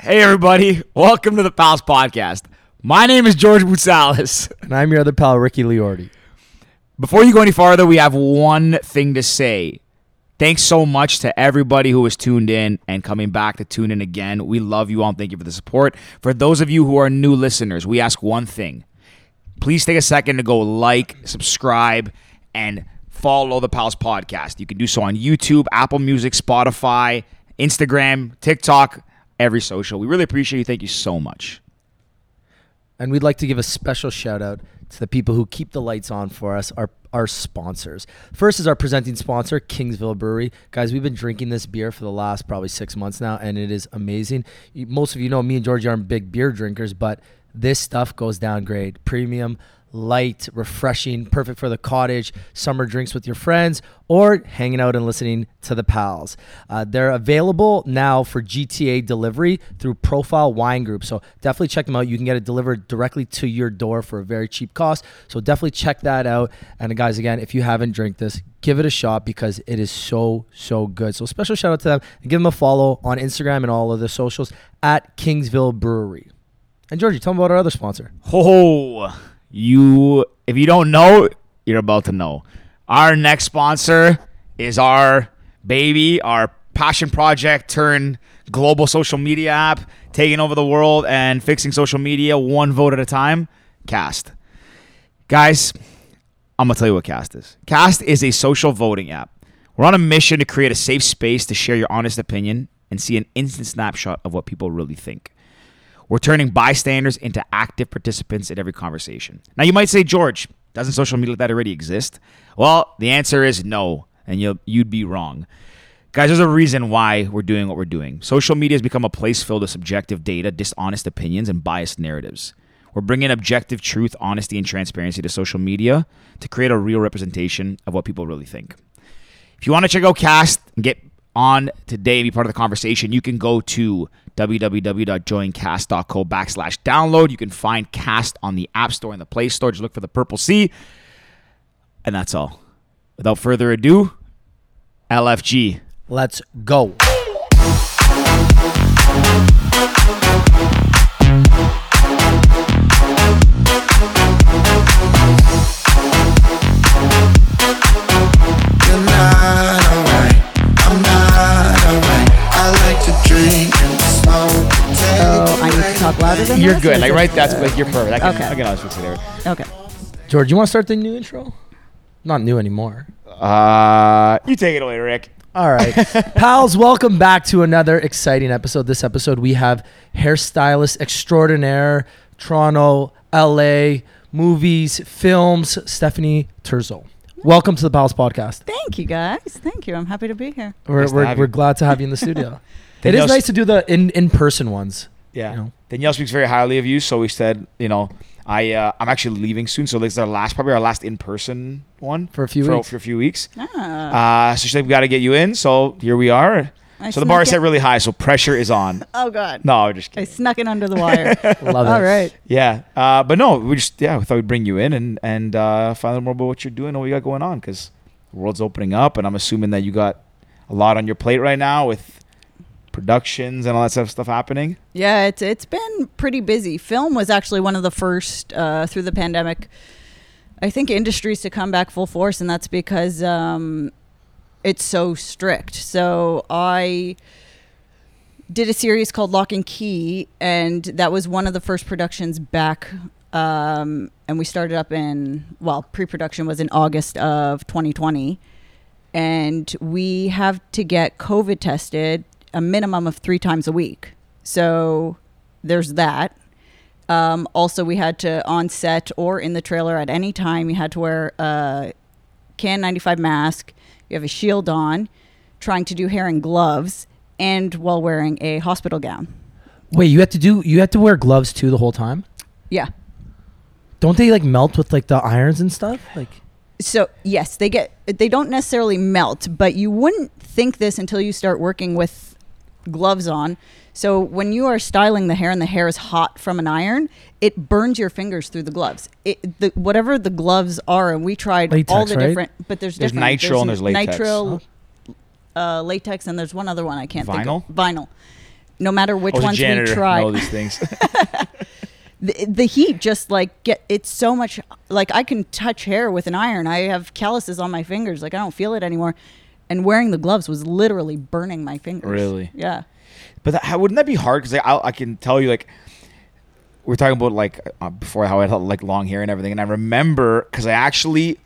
Hey, everybody. Welcome to the Pals Podcast. My name is George Boutsalis. And I'm your other pal, Ricky Liorti. Before you go any farther, we have one thing to say. Thanks so much to everybody who has tuned in and coming back to tune in again. We love you all and thank you for the support. For those of you who are new listeners, we ask one thing. Please take a second to go like, subscribe, and follow the Pals Podcast. You can do so on YouTube, Apple Music, Spotify, Instagram, TikTok, every social. We really appreciate you. Thank you so much. And we'd like to give a special shout out to the people who keep the lights on for us, our our sponsors. First is our presenting sponsor, Kingsville Brewery. Guys, we've been drinking this beer for the last probably six months now, and it is amazing. Most of you know me and Georgie aren't big beer drinkers, but this stuff goes down great. Premium, light, refreshing, perfect for the cottage, summer drinks with your friends, or hanging out and listening to the pals. Uh, they're available now for GTA delivery through Profile Wine Group. So definitely check them out. You can get it delivered directly to your door for a very cheap cost. So definitely check that out. And guys, again, if you haven't drank this, give it a shot because it is so, so good. So special shout out to them and give them a follow on Instagram and all of the socials at Kingsville Brewery. And Georgie, tell them about our other sponsor. Ho, you if you don't know, you're about to know. Our next sponsor is our baby, our passion project turn global social media app, taking over the world and fixing social media one vote at a time. Cast. Guys, I'm gonna tell you what Cast is. Cast is a social voting app. We're on a mission to create a safe space to share your honest opinion and see an instant snapshot of what people really think. We're turning bystanders into active participants in every conversation. Now, you might say, George, doesn't social media like that already exist? Well, the answer is no, and you'll, you'd be wrong. Guys, there's a reason why we're doing what we're doing. Social media has become a place filled with subjective data, dishonest opinions, and biased narratives. We're bringing objective truth, honesty, and transparency to social media to create a real representation of what people really think. If you want to check out Cast and get on today be part of the conversation, you can go to www.joincast.co backslash download. You can find Cast on the App Store and the Play Store. Just look for the purple C. And that's all. Without further ado, LFG. Let's go. Talk louder You're this, good. Like right, that's like you're perfect. I can, Okay. I can always fix it there. Okay. George, you want to start the new intro? Not new anymore. Uh, you take it away, Rick. All right. Pals, welcome back to another exciting episode. This episode, we have hairstylist extraordinaire, Toronto, LA, movies, films, Stefanie Terzo. Welcome to the Pals podcast. Thank you, guys. Thank you. I'm happy to be here. We're, Nice we're, have we're glad to have you in the studio. it is nice to do the in, in person ones. Yeah. You know. Danielle speaks very highly of you, so we said, you know, I uh, I'm actually leaving soon, so this is our last, probably our last in person one For a few for, weeks. for a few weeks. Ah, Uh, so she said we got to get you in, so here we are. I so the bar is set really high, so pressure is on. Oh God. No, I'm just I snuck it under the wire. Love it. All right. Yeah, uh, but no, we just yeah, we thought we'd bring you in and and uh, find out more about what you're doing and what you got going on because the world's opening up, and I'm assuming that you got a lot on your plate right now with productions and all that stuff stuff happening. Yeah, it's it's been pretty busy. Film was actually one of the first uh, through the pandemic. I think industries to come back full force, and that's because um, it's so strict. So I did a series called Locke & Key, and that was one of the first productions back. Um, and we started up in well, pre-production was in August of 2020, and we have to get COVID tested a minimum of three times a week. So there's that. Um, also, we had to on set or in the trailer at any time. You had to wear a KN95 mask. You have a shield on, trying to do hair and gloves, and while wearing a hospital gown. Wait, you had to do you had to wear gloves too the whole time? Yeah. Don't they like melt with like the irons and stuff? Like So yes, they get they don't necessarily melt, but you wouldn't think this until you start working with gloves on. So when you are styling the hair and the hair is hot from an iron, it burns your fingers through the gloves. It, the, whatever the gloves are, and we tried all the right? different, but there's There's different. nitrile and there's latex. Nitrile, uh, latex, and there's one other one I can't think of. Vinyl. no matter which I was a ones we janitor. try, Know these things. the, the heat just like get it's so much like I can touch hair with an iron. I have calluses on my fingers. Like I don't feel it anymore. And wearing the gloves was literally burning my fingers. Really? Yeah. But that, how- wouldn't that be hard? Because I, I can tell you, like, we are talking about like uh, before how I had like long hair and everything, and I remember because I actually,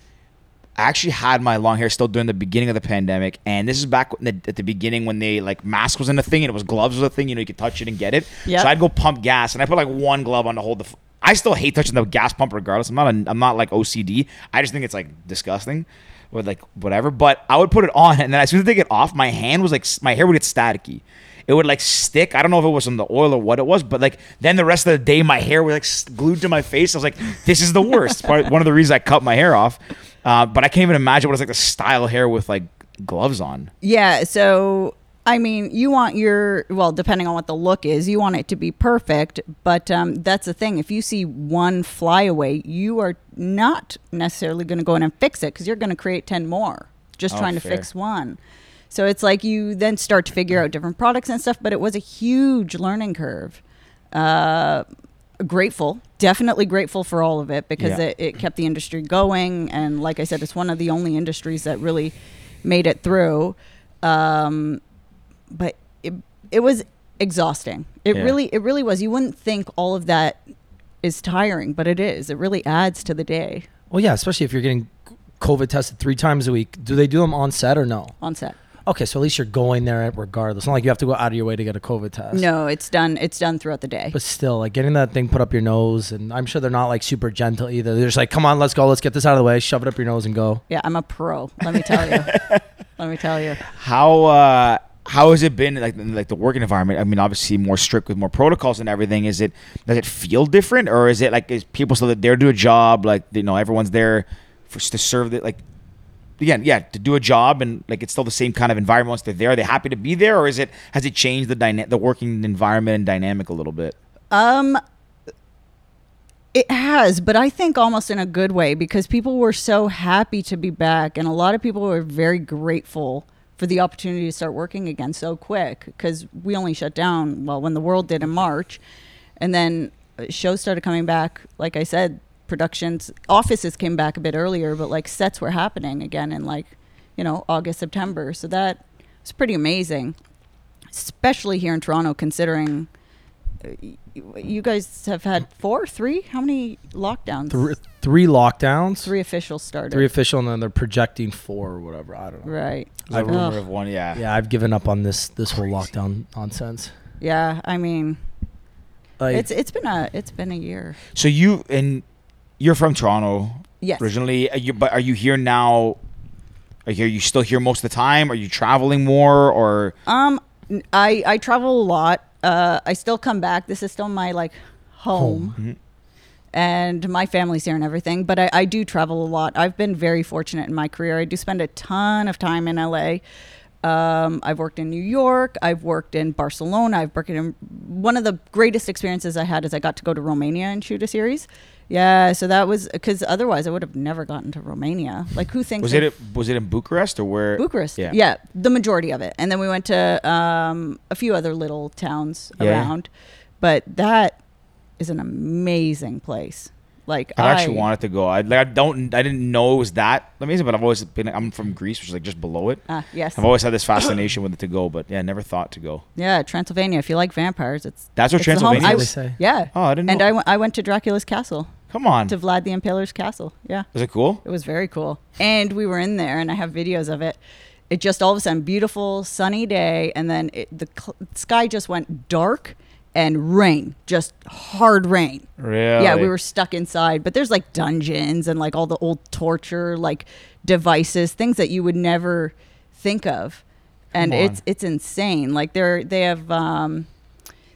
I actually had my long hair still during the beginning of the pandemic, and this is back the, at the beginning when they like mask wasn't a thing and it was gloves was a thing. You know, you could touch it and get it. Yep. So I'd go pump gas, and I put like one glove on to hold the. F- I still hate touching the gas pump regardless. I'm not a, I'm not like OCD. I just think it's like disgusting. Or like whatever, but I would put it on, and then as soon as they get off, my hand was like my hair would get staticky it would like stick. I don't know if it was from the oil or what it was, but like then the rest of the day, my hair was like glued to my face. I was like, this is the worst. Part one of the reasons I cut my hair off. Uh, but I can't even imagine what it's like to style hair with like gloves on. Yeah. So, I mean, you want your, well, depending on what the look is, you want it to be perfect. But um, that's the thing. If you see one flyaway, you are not necessarily going to go in and fix it because you're going to create 10 more just Oh, trying to fair. fix one. So it's like you then start to figure out different products and stuff, but it was a huge learning curve. Uh, grateful, definitely grateful for all of it because Yeah. it, it kept the industry going. And like I said, it's one of the only industries that really made it through. Um, but it, it was exhausting. It Yeah. really, it really was. You wouldn't think all of that is tiring, but it is. It really adds to the day Well, yeah, especially if you're getting COVID tested three times a week. Do they do them on set or no? on set. Okay, so at least you're going there regardless. It's not like you have to go out of your way to get a COVID test. No, it's done. It's done throughout the day. But still, like getting that thing put up your nose, and I'm sure they're not like super gentle either. They're just like, come on, let's go, let's get this out of the way, shove it up your nose and go. Yeah, I'm a pro. Let me tell you. let me tell you. How uh, how has it been like like the working environment? I mean, obviously more strict with more protocols and everything. Is it does it feel different, or is it like is people still there to do a job? Like you know, everyone's there for to serve the like. Again, yeah, to do a job and like it's still the same kind of environment once they're there. Are they happy to be there, or is it has it changed the dyna- the working environment and dynamic a little bit? Um, it has, but I think almost in a good way because people were so happy to be back, and a lot of people were very grateful for the opportunity to start working again so quick because we only shut down well when the world did in March, and then uh, shows started coming back. Like I said, productions, offices came back a bit earlier, but like sets were happening again in like you know August, September. So that was pretty amazing, especially here in Toronto, considering you guys have had four, three? How many lockdowns? Three, three lockdowns, Three official started. three official, and then they're projecting four or whatever. I don't know. Right. There's a I've- rumor Ugh. of one, yeah. Yeah, I've given up on this this whole lockdown nonsense. Yeah. I mean, Like, it's it's been a it's been a year. So you and you're from Toronto Yes. originally. Are you, but are you here now? Are you, are you still here most of the time? Are you traveling more or? Um, n- I I travel a lot. Uh, I still come back. This is still my like home. Mhm. and my family's here and everything, but I, I do travel a lot. I've been very fortunate in my career. I do spend a ton of time in LA. Um, I've worked in New York. I've worked in Barcelona. I've worked in one of the greatest experiences I had is I got to go to Romania and shoot a series. Yeah, so that was because otherwise I would have never gotten to Romania. Like, who thinks Was of- it was it in Bucharest or where? Bucharest. Yeah. Yeah. the majority of it. And then we went to um, a few other little towns Yeah. around. But that is an amazing place. Like I actually I- wanted to go. I like I don't I didn't know it was that amazing, but I've always been. I'm from Greece, which is like just below it. Ah, yes. I've always had this fascination with it to go, but yeah, never thought to go. Yeah, Transylvania. If you like vampires, it's That's where it's. Transylvania I is? say. Yeah. Oh, I didn't And know. I I went to Dracula's castle, Come on, to Vlad the Impaler's castle. Yeah. was it cool? It was very cool. And we were in there, and I have videos of it. It just all of a sudden, beautiful, sunny day, and then it, the cl- sky just went dark and rain, just hard rain. Really? Yeah, we were stuck inside, but there's like dungeons and like all the old torture like devices, things that you would never think of. And it's it's insane. Like they're they have um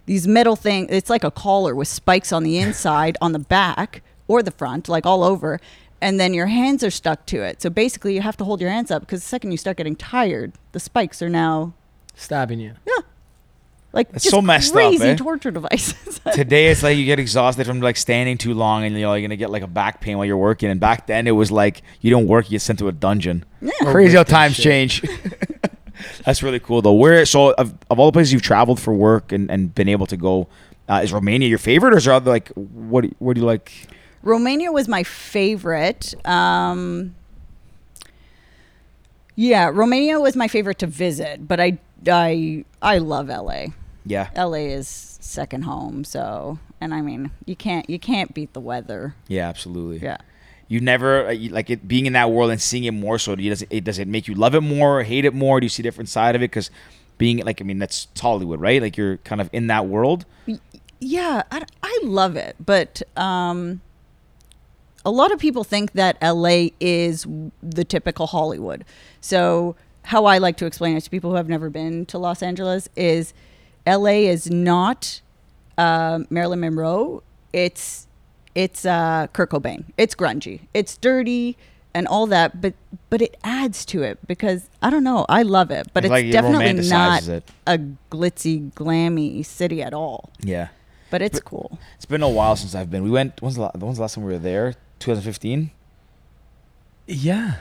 these metal thing it's like a collar with spikes on the inside, on the back or the front, like all over. And then your hands are stuck to it. So basically you have to hold your hands up because the second you start getting tired, the spikes are now stabbing you. yeah. Like That's just so messed up, crazy eh? torture devices. Today it's like you get exhausted from like standing too long, and you know you're gonna get like a back pain while you're working. And back then it was like you don't work, you get sent to a dungeon. Yeah. Crazy how times shit. change. That's really cool though. Where so of, of all the places you've traveled for work and, and been able to go, uh, is Romania your favorite, or is there other like what do you- what do you like? Romania was my favorite. Um, yeah, Romania was my favorite to visit, but I I I love LA. Yeah, LA is second home, so and I mean you can't you can't beat the weather. yeah, absolutely. Yeah. You never uh, like it being in that world and seeing it more. So do does it, does it make you love it more, or hate it more? Do you see a different side of it? Because being like I mean that's Hollywood, right? Like you're kind of in that world. Yeah, I, I love it, but um, a lot of people think that LA is the typical Hollywood. So, how I like to explain it to people who have never been to Los Angeles is LA is not uh, Marilyn Monroe. It's it's uh, Kurt Cobain. It's grungy. It's dirty and all that, but but it adds to it because I don't know. I love it, but It's it's, like it definitely not it. a glitzy, glammy city at all. Yeah, But it's cool. it's been a while since I've been. We went. When's the, la- when's the last time we were there? 2015. Yeah.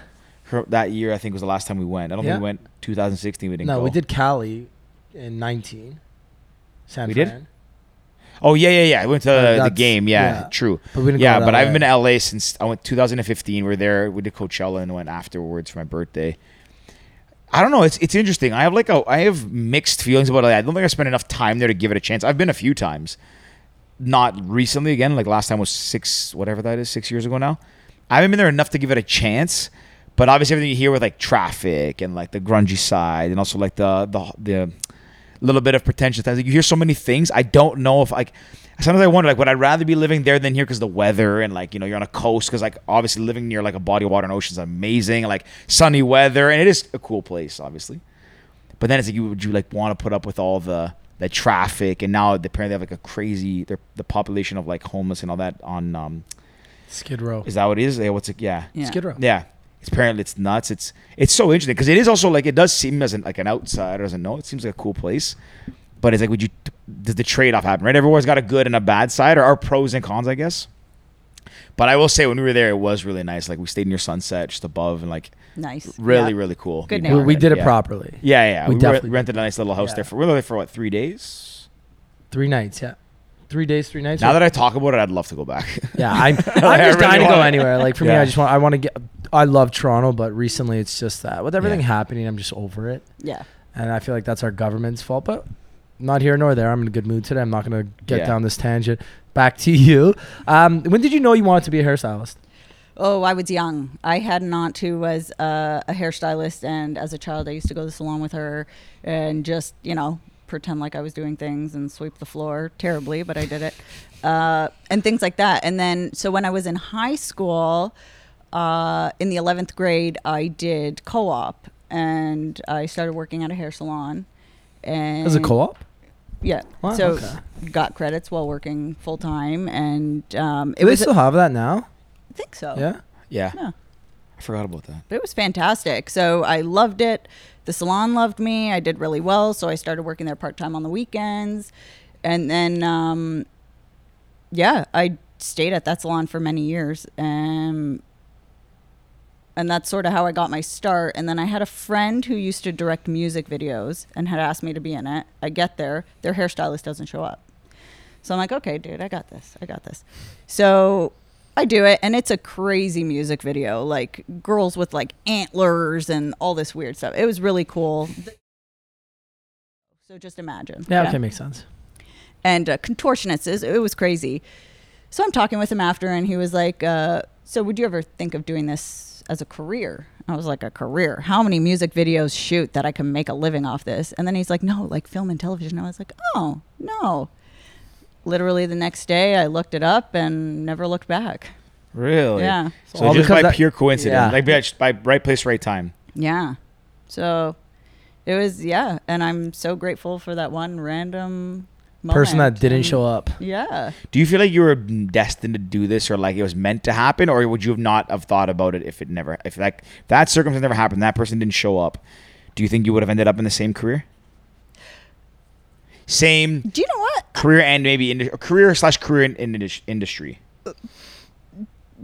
Her- That year, I think was the last time we went. I don't Yeah. think we went 2016. We didn't. No, go. we did Cali in 19. San We did? Oh yeah, yeah, yeah. I went to Uh, the game. Yeah, yeah. true. But we didn't yeah, but I haven't been to LA since I went 2015. We are there. We did Coachella and went afterwards for my birthday. I don't know. It's it's interesting. I have like a I have mixed feelings about it. I don't think I spent enough time there to give it a chance. I've been a few times, not recently. Again, like last time was six whatever that is, six years ago now. I haven't been there enough to give it a chance. But obviously, everything you hear with like traffic and like the grungy side, and also like the the the little bit of pretentious things. Like, you hear so many things. I don't know if like sometimes I wonder like would I rather be living there than here because the weather and like you know you're on a coast because like obviously living near like a body of water and ocean is amazing like sunny weather and it is a cool place obviously. But then it's like you would you like want to put up with all the the traffic and now apparently they have like a crazy they're, the population of like homeless and all that on um Skid Row. is that what it is? Yeah, what's it? Yeah. Yeah. Skid Row. Yeah. It's apparently it's nuts. It's it's so interesting because it is also like it does seem as an, like an outsider doesn't know. It seems like a cool place, but it's like would you does the trade off happen? Right, everyone's got a good and a bad side, or are pros and cons, I guess. But I will say when we were there, it was really nice. Like we stayed near sunset, just above, and like Nice. really, Yeah. really cool. Good You We, we did it yeah. properly. Yeah, yeah. We We, re- rented a nice little house Yeah. there for we were there for what three days. Three nights, yeah. Three days, three nights. Now that I talk about it, I'd love to go back. yeah, I'm, I'm I just really dying to go wanna- anywhere. Like for me, I just want I want to get. I love Toronto, but recently it's just that with everything Yeah. happening, I'm just over it, Yeah. and I feel like that's our government's fault. But not here nor there. I'm in a good mood today. I'm not gonna get Yeah. down this tangent. Back to you. Um, when did you know you wanted to be a hairstylist? Oh, I was young. I had an aunt who was uh, a hairstylist, and as a child, I used to go to the salon with her and just, you know, pretend like I was doing things and sweep the floor terribly, but I did it, uh, and things like that. And then, so when I was in high school, uh, in the 11th grade, I did co op and I started working at a hair salon. And As a co-op? Yeah. Wow, so okay. got credits while working full time, and um, it Do they was. still have that now? I think so. Yeah. yeah, Yeah. I forgot about that. But it was fantastic. So I loved it. The salon loved me. I did really well. So I started working there part time on the weekends. And then, um, yeah, I stayed at that salon for many years. Um, and that's sort of how I got my start. And then I had a friend who used to direct music videos and had asked me to be in it. I get there, their hairstylist doesn't show up. So I'm like, okay, dude, I got this. I got this. So I do it, and it's a crazy music video, like girls with like antlers and all this weird stuff. It was really cool. So just imagine. Yeah. Okay, makes sense. And uh, contortionists, it it was crazy. So I'm talking with him after, and he was like, uh, "So would you ever think of doing this as a career?" I was like, "A career? How many music videos shoot that I can make a living off this?" And then he's like, "No, like film and television." I was like, "Oh no." Literally the next day, I looked it up and never looked back. Really? Yeah. So All just by that- pure coincidence, Yeah. like by, by right place, right time. Yeah. So it was yeah, and I'm so grateful for that one random Person that didn't show up. Yeah. Do you feel like you were destined to do this, or like it was meant to happen, or would you have not have thought about it if it never, if like that circumstance never happened, that person didn't show up? Do you think you would have ended up in the same career? Same Do you know what? career and maybe in, career slash career in, in industry.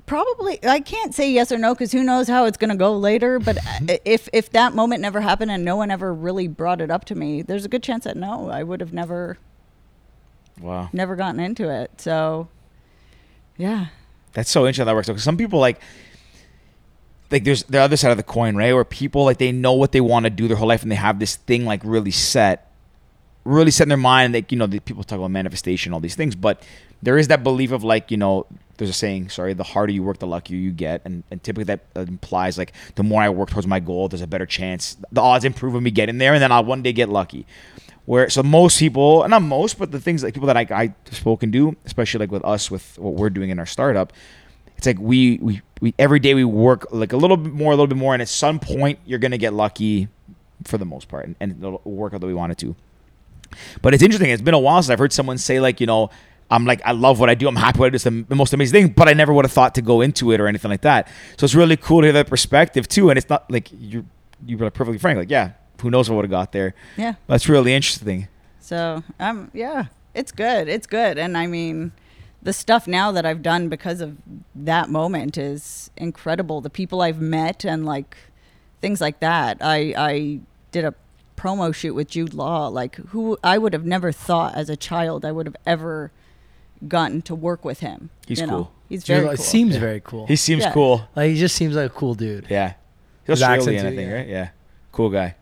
probably I can't say yes or no because who knows how it's gonna go later. But if if that moment never happened and no one ever really brought it up to me, there's a good chance that no, I would have never Wow. never gotten into it. So, yeah, That's so interesting how that works. Because some people like, like there's the other side of the coin, right? Where people like they know what they want to do their whole life and they have this thing like really set, really set in their mind. Like you know, the people talk about manifestation, all these things, but there is that belief of like you know, there's a saying, sorry, the harder you work, the luckier you get, and and typically that implies like the more I work towards my goal, there's a better chance, the odds improve of me getting there, and then I'll one day get lucky. Where so most people, not most, but the things like people that I I've spoken to, especially like with us with what we're doing in our startup, it's like we we we every day we work like a little bit more, a little bit more, and at some point you're gonna get lucky for the most part, and, and it'll work out the way we want it to. But it's interesting. It's been a while since I've heard someone say like, you know, I'm like, I love what I do. I'm happy with it. It's the, most amazing thing. But I never would have thought to go into it or anything like that. So it's really cool to hear that perspective too. And it's not like you're you were perfectly frank. Like, yeah, who knows what would have got there. yeah. That's really interesting. So um, yeah, it's good. It's good, and I mean, the stuff now that I've done because of that moment is incredible. The people I've met and like things like that. I I did a promo shoot with Jude Law, like who I would have never thought as a child I would have ever gotten to work with him. He's you know? cool. He's Dude, very it cool. seems very cool. He seems Yeah. cool. like he just seems like a cool dude. Yeah. He's His accent Australian, I think, yeah. right? Yeah. Cool guy.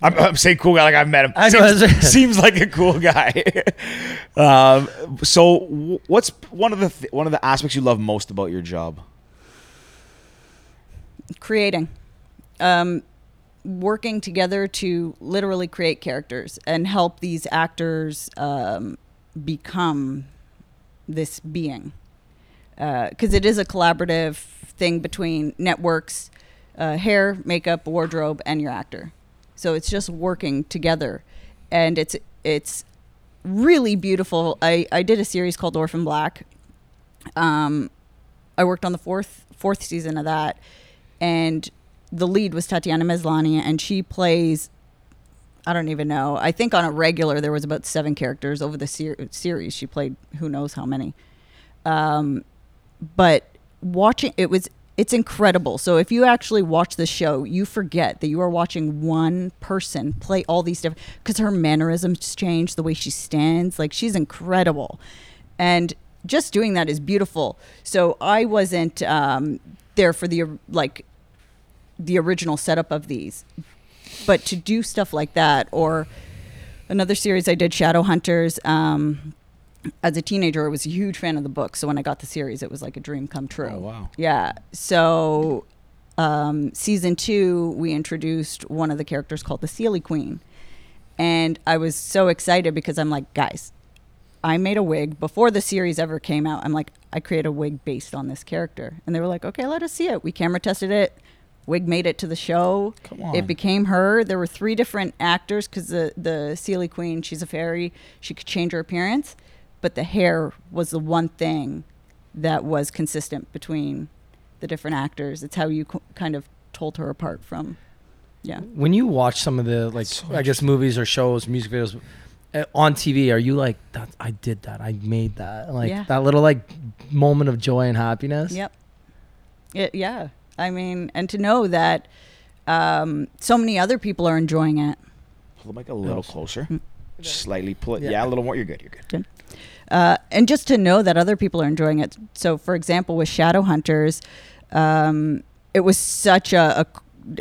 I'm, I'm saying cool guy like I've met him. I know, seems, that's- seems like a cool guy. um, so, what's one of the th- one of the aspects you love most about your job? creating um, working together to literally create characters and help these actors um, become this being because it is a collaborative thing between networks uh, hair makeup wardrobe and your actor so it's just working together and it's it's really beautiful i i did a series called orphan black um I worked on the fourth fourth season of that, and the lead was Tatiana Maslany, and she plays. I don't even know. I think on a regular there was about seven characters over the ser- series. She played who knows how many. Um, but watching it was it's incredible. So if you actually watch the show, you forget that you are watching one person play all these different because her mannerisms change, the way she stands, like she's incredible, and just doing that is beautiful. So I wasn't um, there for the like the original setup of these, but to do stuff like that or another series I did, Shadowhunters. Um, as a teenager, I was a huge fan of the book. So when I got the series, it was like a dream come true. Oh, wow. Yeah. So um, season two, we introduced one of the characters called the Seelie Queen. And I was so excited because I'm like, guys, I made a wig before the series ever came out. I'm like, I create a wig based on this character. And they were like, okay, let us see it. We camera tested it. Wig made it to the show. Come on. It became her. There were three different actors because the, the Seelie Queen, she's a fairy. She could change her appearance. But the hair was the one thing that was consistent between the different actors. It's how you co- kind of told her apart from, yeah. When you watch some of the like, So I guess movies or shows, music videos uh, on TV, are you like, that, I did that, I made that, like Yeah. that little like moment of joy and happiness? Yep. It, yeah. I mean, and to know that um, so many other people are enjoying it. Pull the mic a little closer. Mm. Just slightly pull it. Yeah. Yeah. a little more. You're good. You're good. Uh, and just to know that other people are enjoying it. So, for example, with Shadowhunters, um, it was such a, a,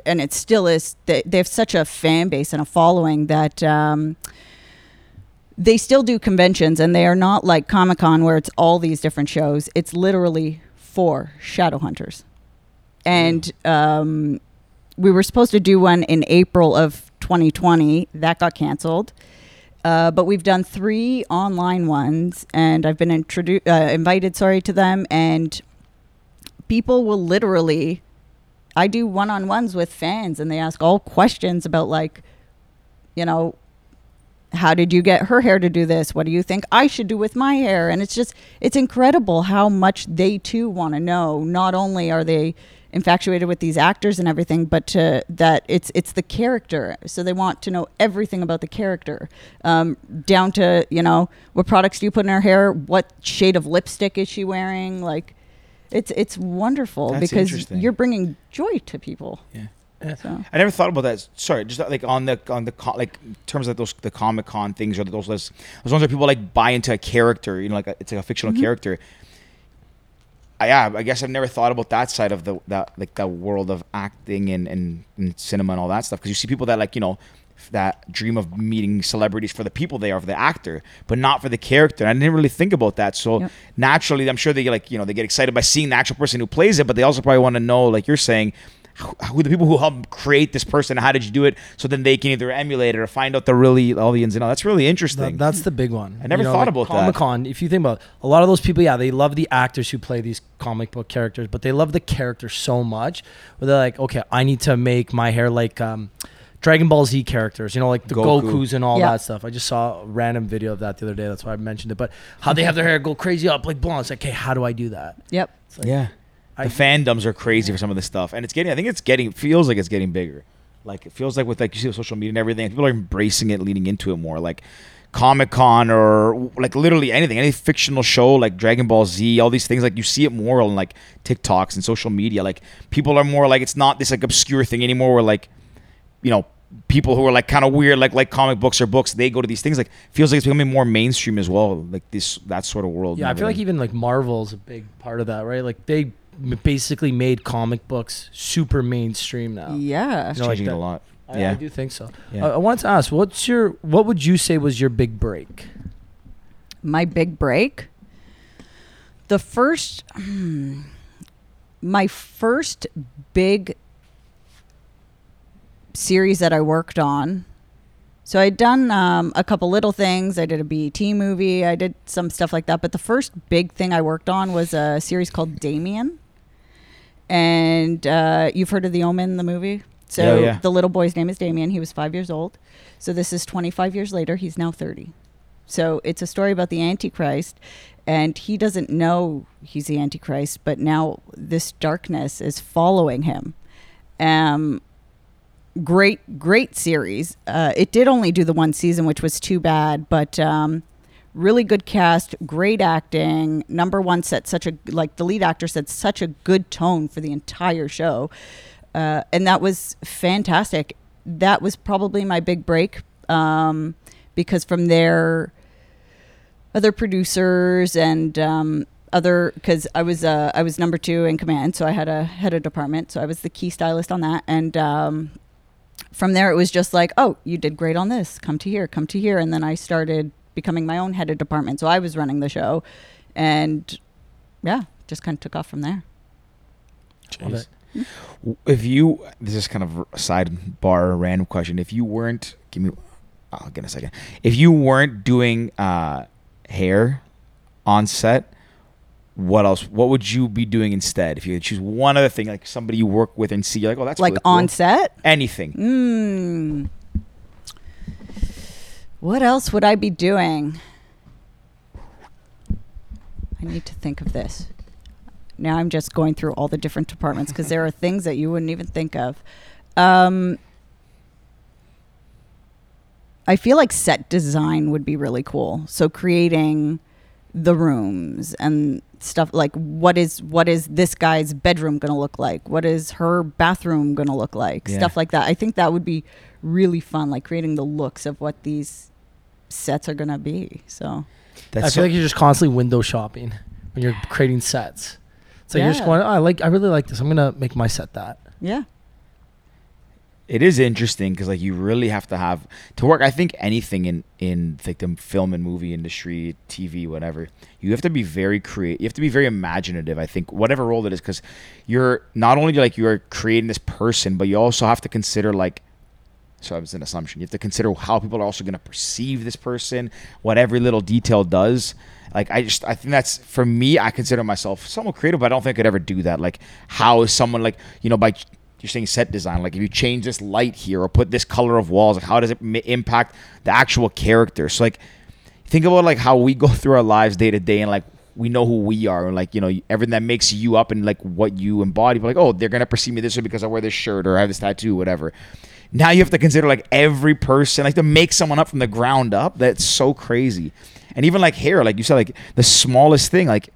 and it still is. They, they have such a fan base and a following that um, they still do conventions, and they are not like Comic Con where it's all these different shows. It's literally for Shadowhunters, and um, we were supposed to do one in April of 2020. That got canceled. Uh, but we've done three online ones, and I've been introdu- uh, invited, sorry, to them, and people will literally. I do one-on-ones with fans, and they ask all questions about like, you know, how did you get her hair to do this? What do you think I should do with my hair? And it's just, it's incredible how much they too want to know. Not only are they infatuated with these actors and everything, but to, that it's it's the character. So they want to know everything about the character, um, down to you know what products do you put in her hair, what shade of lipstick is she wearing, like. It's it's wonderful That's because you're bringing joy to people. Yeah. So I never thought about that. Sorry, just like on the on the co- like terms of those the Comic Con things or those lists, those ones where people like buy into a character. You know, like a, it's like a fictional Mm-hmm. character. I, yeah, I guess I've never thought about that side of the that like that world of acting and, and, and cinema and all that stuff because you see people that like you know that dream of meeting celebrities for the people they are for the actor but not for the character and i didn't really think about that so Yep. naturally i'm sure they get like you know they get excited by seeing the actual person who plays it but they also probably want to know like you're saying who, who the people who helped create this person how did you do it so then they can either emulate it or find out the really all the ins and outs that's really interesting That, that's the big one. I never thought about that. Comic Con. If you think about it, a lot of those people, yeah, they love the actors who play these comic book characters, but they love the character so much. Where they're like, okay, I need to make my hair like um, Dragon Ball Z characters. You know, like the Goku. Goku's and all Yeah. that stuff. I just saw a random video of that the other day. That's why I mentioned it. But how they have their hair go crazy up like blonde. It's like, okay, how do I do that? yep. It's like, yeah I- the fandoms are crazy for some of this stuff and it's getting i think it's getting feels like it's getting bigger. Like it feels like with like you see with social media and everything people are embracing it leaning into it more. Like comic-con or like literally anything any fictional show like dragon ball z all these things like you see it more on like tiktoks and social media. Like people are more like it's not this like obscure thing anymore where like you know people who are like kind of weird like like comic books or books they go to these things. Like feels like it's becoming more mainstream as well like this that sort of world Yeah, I feel like even like Marvel's a big part of that, right? Like they basically made comic books super mainstream now. Yeah. it's you know, like changing that- a lot I, yeah I do think so. Yeah. I, I wanted to ask, what's your what would you say was your big break? my big break. The first, hmm, my first big series that I worked on. So I'd done um, a couple little things. I did a BET movie. I did some stuff like that. But the first big thing I worked on was a series called Damien. And uh, you've heard of The Omen, the movie? So Yeah, yeah. the little boy's name is Damien. He was five years old. So this is 25 years later. He's now 30. So it's a story about the Antichrist, and he doesn't know he's the Antichrist, but now this darkness is following him. Um, great, great series. Uh, it did only do the one season, which was too bad, but um, really good cast, great acting. Number one set such a like the lead actor set such a good tone for the entire show, uh, and that was fantastic. That was probably my big break um, because from there, other producers and um, other because I was uh, I was number two in command, so I had a head of department, so I was the key stylist on that, and um, from there it was just like, oh, you did great on this, come to here, come to here, and then I started becoming my own head of department, so I was running the show, and yeah, just kind of took off from there. Love it. if you this is kind of a sidebar random question if you weren't give me i'll get a second if you weren't doing uh hair on set what else what would you be doing instead if you could choose one other thing like somebody you work with and see you're like oh that's like really cool. on set. anything Mm. What else would I be doing? I need to think of this. Now I'm just going through all the different departments because there are things that you wouldn't even think of. Um, I feel like set design would be really cool. So creating the rooms and stuff like what is what is this guy's bedroom going to look like? What is her bathroom going to look like? Yeah. Stuff like that. I think that would be really fun like creating the looks of what these sets are going to be. So that's I so- feel like you're just constantly window shopping when you're creating sets. So you're just going, oh, I like, I really like this. I'm gonna make my set that. yeah. it is interesting because like you really have to have to work i think anything in in like the film and movie industry tv whatever you have to be very creative you have to be very imaginative i think whatever role it is because you're not only like you're creating this person but you also have to consider like so it's an assumption. You have to consider how people are also going to perceive this person what every little detail does. Like i just i think that's for me i consider myself somewhat creative but i don't think i could ever do that. Like how is someone like you know by you're saying set design like if you change this light here or put this color of walls like how does it m- impact the actual character? So like think about like how we go through our lives day to day and like we know who we are and like you know everything that makes you up and like what you embody. But like oh they're gonna perceive me this way because i wear this shirt or i have this tattoo whatever now you have to consider like every person like to make someone up from the ground up that's so crazy and even like hair like you said like the smallest thing like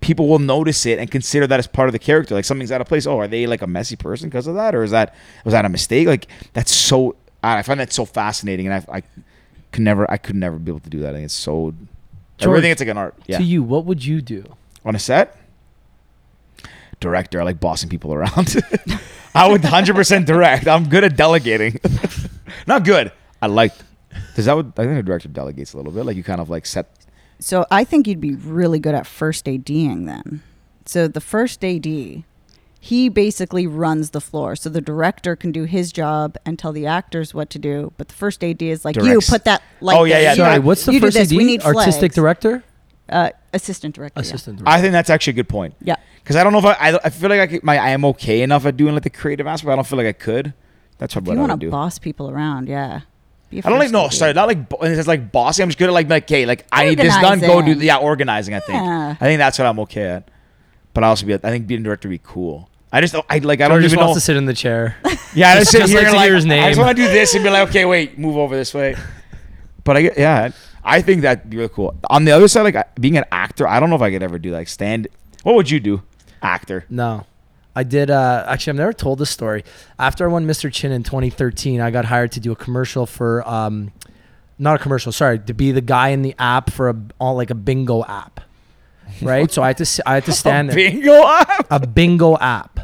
people will notice it and consider that as part of the character. Like something's out of place. Oh, are they like a messy person because of that, or is that was that a mistake? Like that's so. I find that so fascinating, and I, I could never, I could never be able to do that. I think it's so. George, think it's like an art. Yeah. To you, what would you do? on a set director i like bossing people around i would 100% direct i'm good at delegating not good i like does that what i think a director delegates a little bit like you kind of like set So I think you'd be really good at first ADing then. So the first AD, he basically runs the floor. So the director can do his job and tell the actors what to do, but the first AD is like, Directs. you put that like Oh, yeah, yeah, Sorry, what's the you first this. AD? We need Artistic flags. director? Uh, assistant director. yeah. Assistant director. i think that's actually a good point Yeah. because i don't know if I, I i feel like i could, my i am okay enough at doing like the creative aspect but i don't feel like i could that's what If you I want would to boss people around, yeah. I don't like first no, AD. sorry, not like it's like bossy. I'm just good at like like hey, like I need this done. Go do Organizing. yeah, organizing. I think Yeah. I think that's what I'm okay at. But I also be I think being a director would be cool. I just don't- I like I don't just even wants know. to sit in the chair. Yeah, I just Just- sit just here like and to like hear his name. I just want to do this and be like, okay, wait, move over this way. But I yeah, I think that'd be really cool. On the other side, like being an actor, I don't know if I could ever do like stand. What would you do, actor? No. I did uh actually I've never told this story. After I won Mr. Chin in 2013, I got hired to do a commercial for um not a commercial, sorry, to be the guy in the app for a all like a bingo app. Right? so I had to I had to stand there. Bingo app. a bingo app.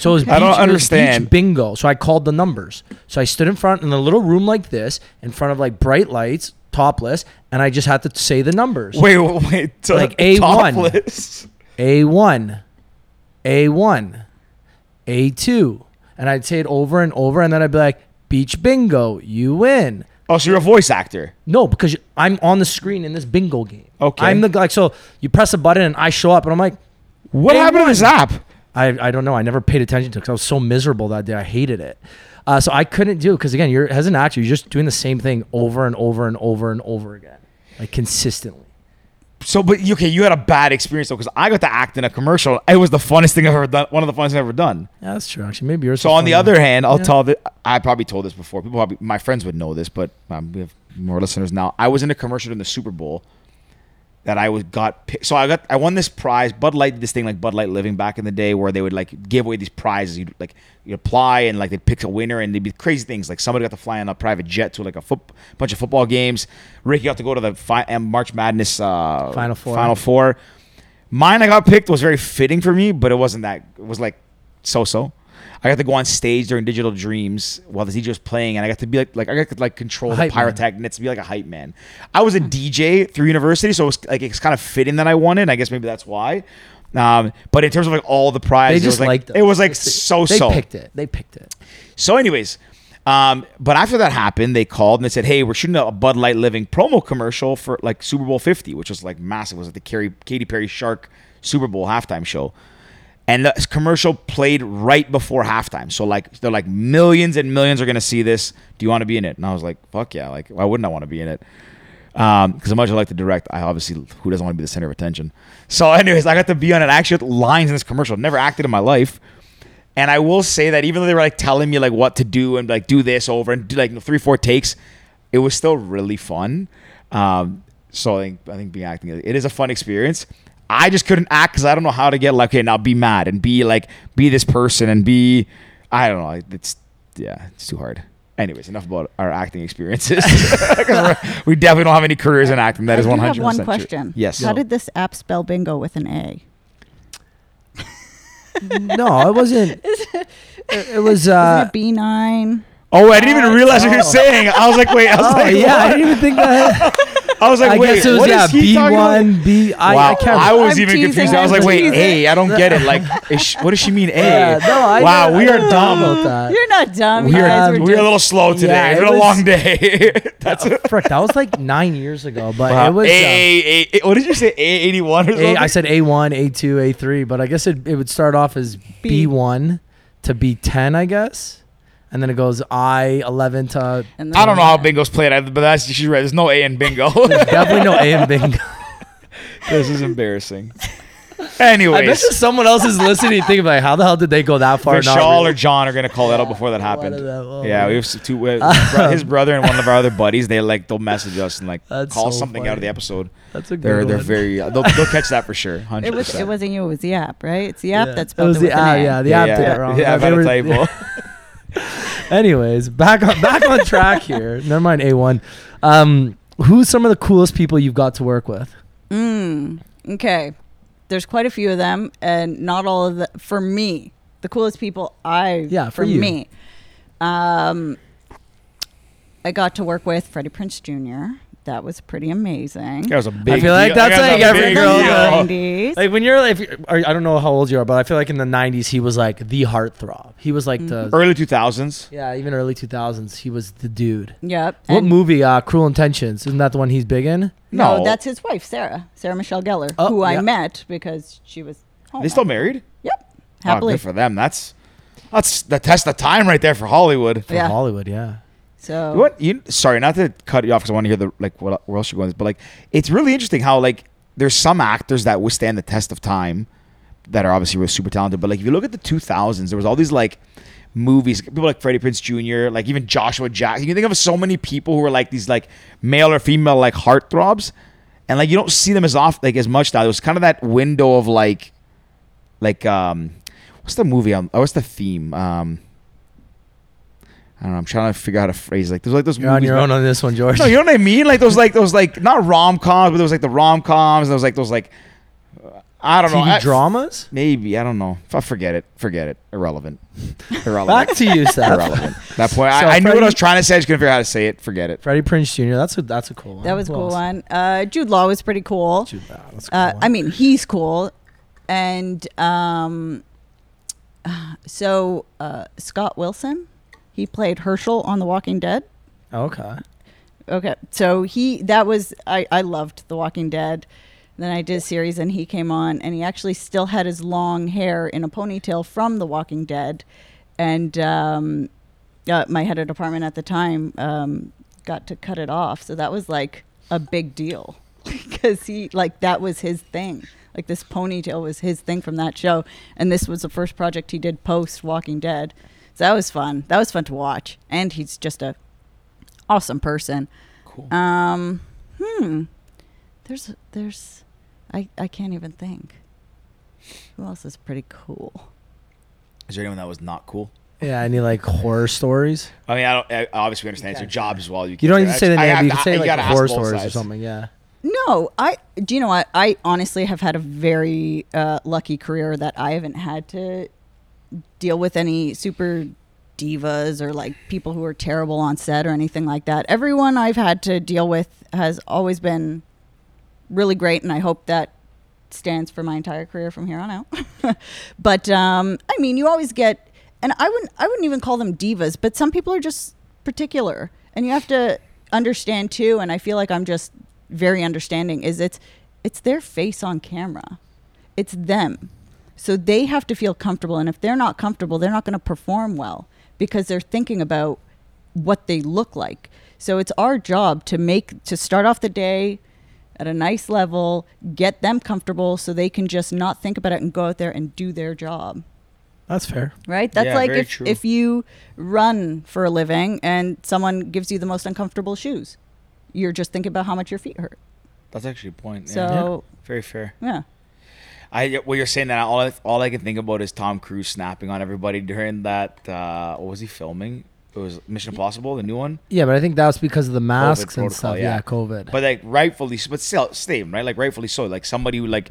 So it was beach, I don't it was beach understand. bingo. So I called the numbers. So I stood in front in a little room like this, in front of like bright lights, topless, and I just had to say the numbers. Wait, wait, wait. So Like A1. topless. A one, A one, A two, and I'd say it over and over, and then I'd be like, "Beach bingo, you win." Oh, so you're a voice actor. No, because I'm on the screen in this bingo game. Okay. I'm the like so you press a button and I show up and I'm like, What A1. happened to this app? I, I don't know. I never paid attention to it because I was so miserable that day. I hated it. Uh, so I couldn't do it because again, you're as an actor, you're just doing the same thing over and over and over and over again, like consistently. So, but okay, you had a bad experience though, because I got to act in a commercial. It was the funnest thing I've ever done. One of the funnest I've ever done. Yeah, that's true. Actually, maybe yours. So on the other hand, I'll Yeah. tell that I probably told this before. People probably my friends would know this, but um, we have more listeners now. I was in a commercial in the Super Bowl that I was got. pi- So I got I won this prize. Bud Light did this thing like Bud Light Living back in the day, where they would like give away these prizes. You like you apply and like they'd pick a winner, and they'd be crazy things. Like somebody got to fly on a private jet to like a foot, bunch of football games. Ricky got to go to the fi- um, March Madness uh, Final Four. Final Four. Mine I got picked was very fitting for me, but it wasn't that. It was like so so. I got to go on stage during Digital Dreams while the DJ was playing, and I got to be like, like I got to like control the hype man. pyrotechnics, be like a hype man. I was a DJ through university, so it was like it's kind of fitting that I won it. I guess maybe that's why. Um, but in terms of like all the they prizes, just it was like, liked it was like They- so They so. picked it. They picked it. So, anyways, um, but after that happened, they called and they said, "Hey, we're shooting a Bud Light Living promo commercial for like Super Bowl 50, which was like massive. It was like the Carrie, Katy Perry Shark Super Bowl halftime show." And the commercial played right before halftime. So like they're like millions and millions are gonna see this. Do you want to be in it? And I was like, fuck yeah! Like why wouldn't I want to be in it? Um, because as much as I like to direct, I obviously who doesn't want to be the center of attention. So, anyways, I got to be on it. an actual lines in this commercial. Never acted in my life. And I will say that even though they were like telling me like what to do and like do this over and do like three, four takes, it was still really fun. Um, so I think I think being acting it is a fun experience. I just couldn't act because I don't know how to get like okay now be mad and be like be this person and be I don't know it's yeah it's too hard. Anyways, enough about our acting experiences. we're- definitely don't have any careers in acting. That I is do one have hundred. one question. Yes. How did this app spell bingo with an A? No, it wasn't. it, it was. Is Uh, B nine? Oh, I didn't even realize what you were Oh. saying. I was like, wait. I was oh like, yeah, I didn't even think that. I was like, I wait. guess it was what yeah. is he B talking about? one, B. I, wow, I can't. I was I'm even teasing, confused. I was I'm like, wait, teasing. A? I don't get it. Like, is she- what does she mean, A? yeah, no, I wow, know- we I are know dumb. about that. You're not dumb. We are, guys were we are a little slow today. Yeah, it's it been a was- long day. That's Uh, frick, that was like nine years ago, but wow. it was. A, uh, A, A, what did you say? A eighty one or something? I said A one, A two, A three, but I guess it, it would start off as B. B one to B ten, I guess, and then it goes I eleven to And I don't know how bingo's played, I- but that's she's right. There's no A in bingo. There's definitely no A in bingo. this is embarrassing. Anyways, I bet Anyways, you someone else is listening. Think about how the hell did they go that far? Not Vishal really- or John are gonna call that out before that One happened. of. Oh, yeah, man. we have s- two. Uh, his brother and one of our other buddies. They like they'll message us and like That's call so something out of the episode. That's a good They're they're very. Uh, they'll, they'll catch that for sure. Hundred It was it wasn't you. It was the app, right? It's the app Yeah. that's It was spelled the app. Yeah, the yeah, app yeah, did it wrong. Yeah, I've They had a were- typo. Anyways, back on back on track here. Never mind A one. Um, who's some of the coolest people you've got to work with? Mm, okay. There's quite a few of them, and not all of the. For me, the coolest people I. Yeah, for you. me. Um, I got to work with Freddie Prinze Jr. That was pretty amazing. That was a big. I feel like deal. that's That was like a every girl deal. that- 90s. Like when you're, if you- or I don't know how old you are, but I feel like in the '90s he was like the heartthrob. He was like the Early two thousands. yeah, even early 2000s he was the dude. Yep. What and- movie? Uh, Cruel Intentions. Isn't that the one he's big in? No, No. that's his wife, Sarah. Sarah Michelle Gellar, Oh, who I met because she was home. They still married? Yep. Oh, Happily. good for them. That's that's the test of time right there for Hollywood. For Yeah. Hollywood, yeah. So What you? Sorry, not to cut you off because I want to hear the like what where else you're going. But like, it's really interesting how like there's some actors that withstand the test of time that are obviously really super talented. But like, if you look at the 2000s, there was all these like movies, people like Freddie Prinze Jr., like even Joshua Jackson. You can think of so many people who are like these like male or female like heartthrobs, and like you don't see them as off like as much now. There was kind of that window of like, like um, what's the movie? Um, what's the theme? Um. I don't know. I'm trying to figure out a phrase like there's like those You're on your own on this one, George. no, you know what I mean? Like those, like those, like not rom coms, but there was like the rom coms. There was like those, like uh, I don't know, TV I- dramas. Maybe I don't know. If I forget it, forget it. Irrelevant. Irrelevant. Back to you, Seth. Irrelevant. That point, So I, I knew what I was trying to say. I just couldn't figure out how to say it. Forget it. Freddie Prinze Jr. That's a that's a cool one. that was a cool else? one. Uh, Jude Law was pretty cool. Jude Law, that's a cool Uh, one. I mean, he's cool. And um, so uh, Scott Wilson, he played Hershel on The Walking Dead. okay. Okay, so he that was I I loved The Walking Dead. Then I did a series and he came on and he actually still had his long hair in a ponytail from The Walking Dead, and um, uh, my head of department at the time um, got to cut it off. So that was like a big deal because he like that was his thing. Like this ponytail was his thing from that show, and this was the first project he did post Walking Dead. So that was fun. That was fun to watch, and he's just a awesome person. Cool. Um, hmm. There's, there's, I, I can't even think. Who else is pretty cool? Is there anyone that was not cool? Yeah, any like horror stories? I mean, I don't. I obviously understand it's your job as well. You, You don't need to say the I name. have You to- can say you like gotta ask horror both stories or something. Yeah. No, I. Do you know what? I honestly have had a very uh, lucky career that I haven't had to deal with any super divas or like people who are terrible on set or anything like that. Everyone I've had to deal with has always been really great, and I hope that stands for my entire career from here on out. but um, I mean, you always get, and I wouldn't, I wouldn't even call them divas, but some people are just particular, and you have to understand too. And I feel like I'm just very understanding. Is it's, it's their face on camera, it's them, so they have to feel comfortable, and if they're not comfortable, they're not going to perform well because they're thinking about what they look like. So it's our job to make to start off the day at a nice level, get them comfortable so they can just not think about it and go out there and do their job. That's fair. Right? That's Yeah, like if true. if you run for a living and someone gives you the most uncomfortable shoes. You're just thinking about how much your feet hurt. That's actually a point. yeah. So, very fair. yeah. I well, you're saying that all I, all I can think about is Tom Cruise snapping on everybody during that. Uh, what was he filming? It was Mission Impossible, the new one. Yeah, but I think that was because of the masks and protocol, stuff. yeah. Yeah, COVID. But like rightfully, but still, same right? Like rightfully so. Like somebody who like,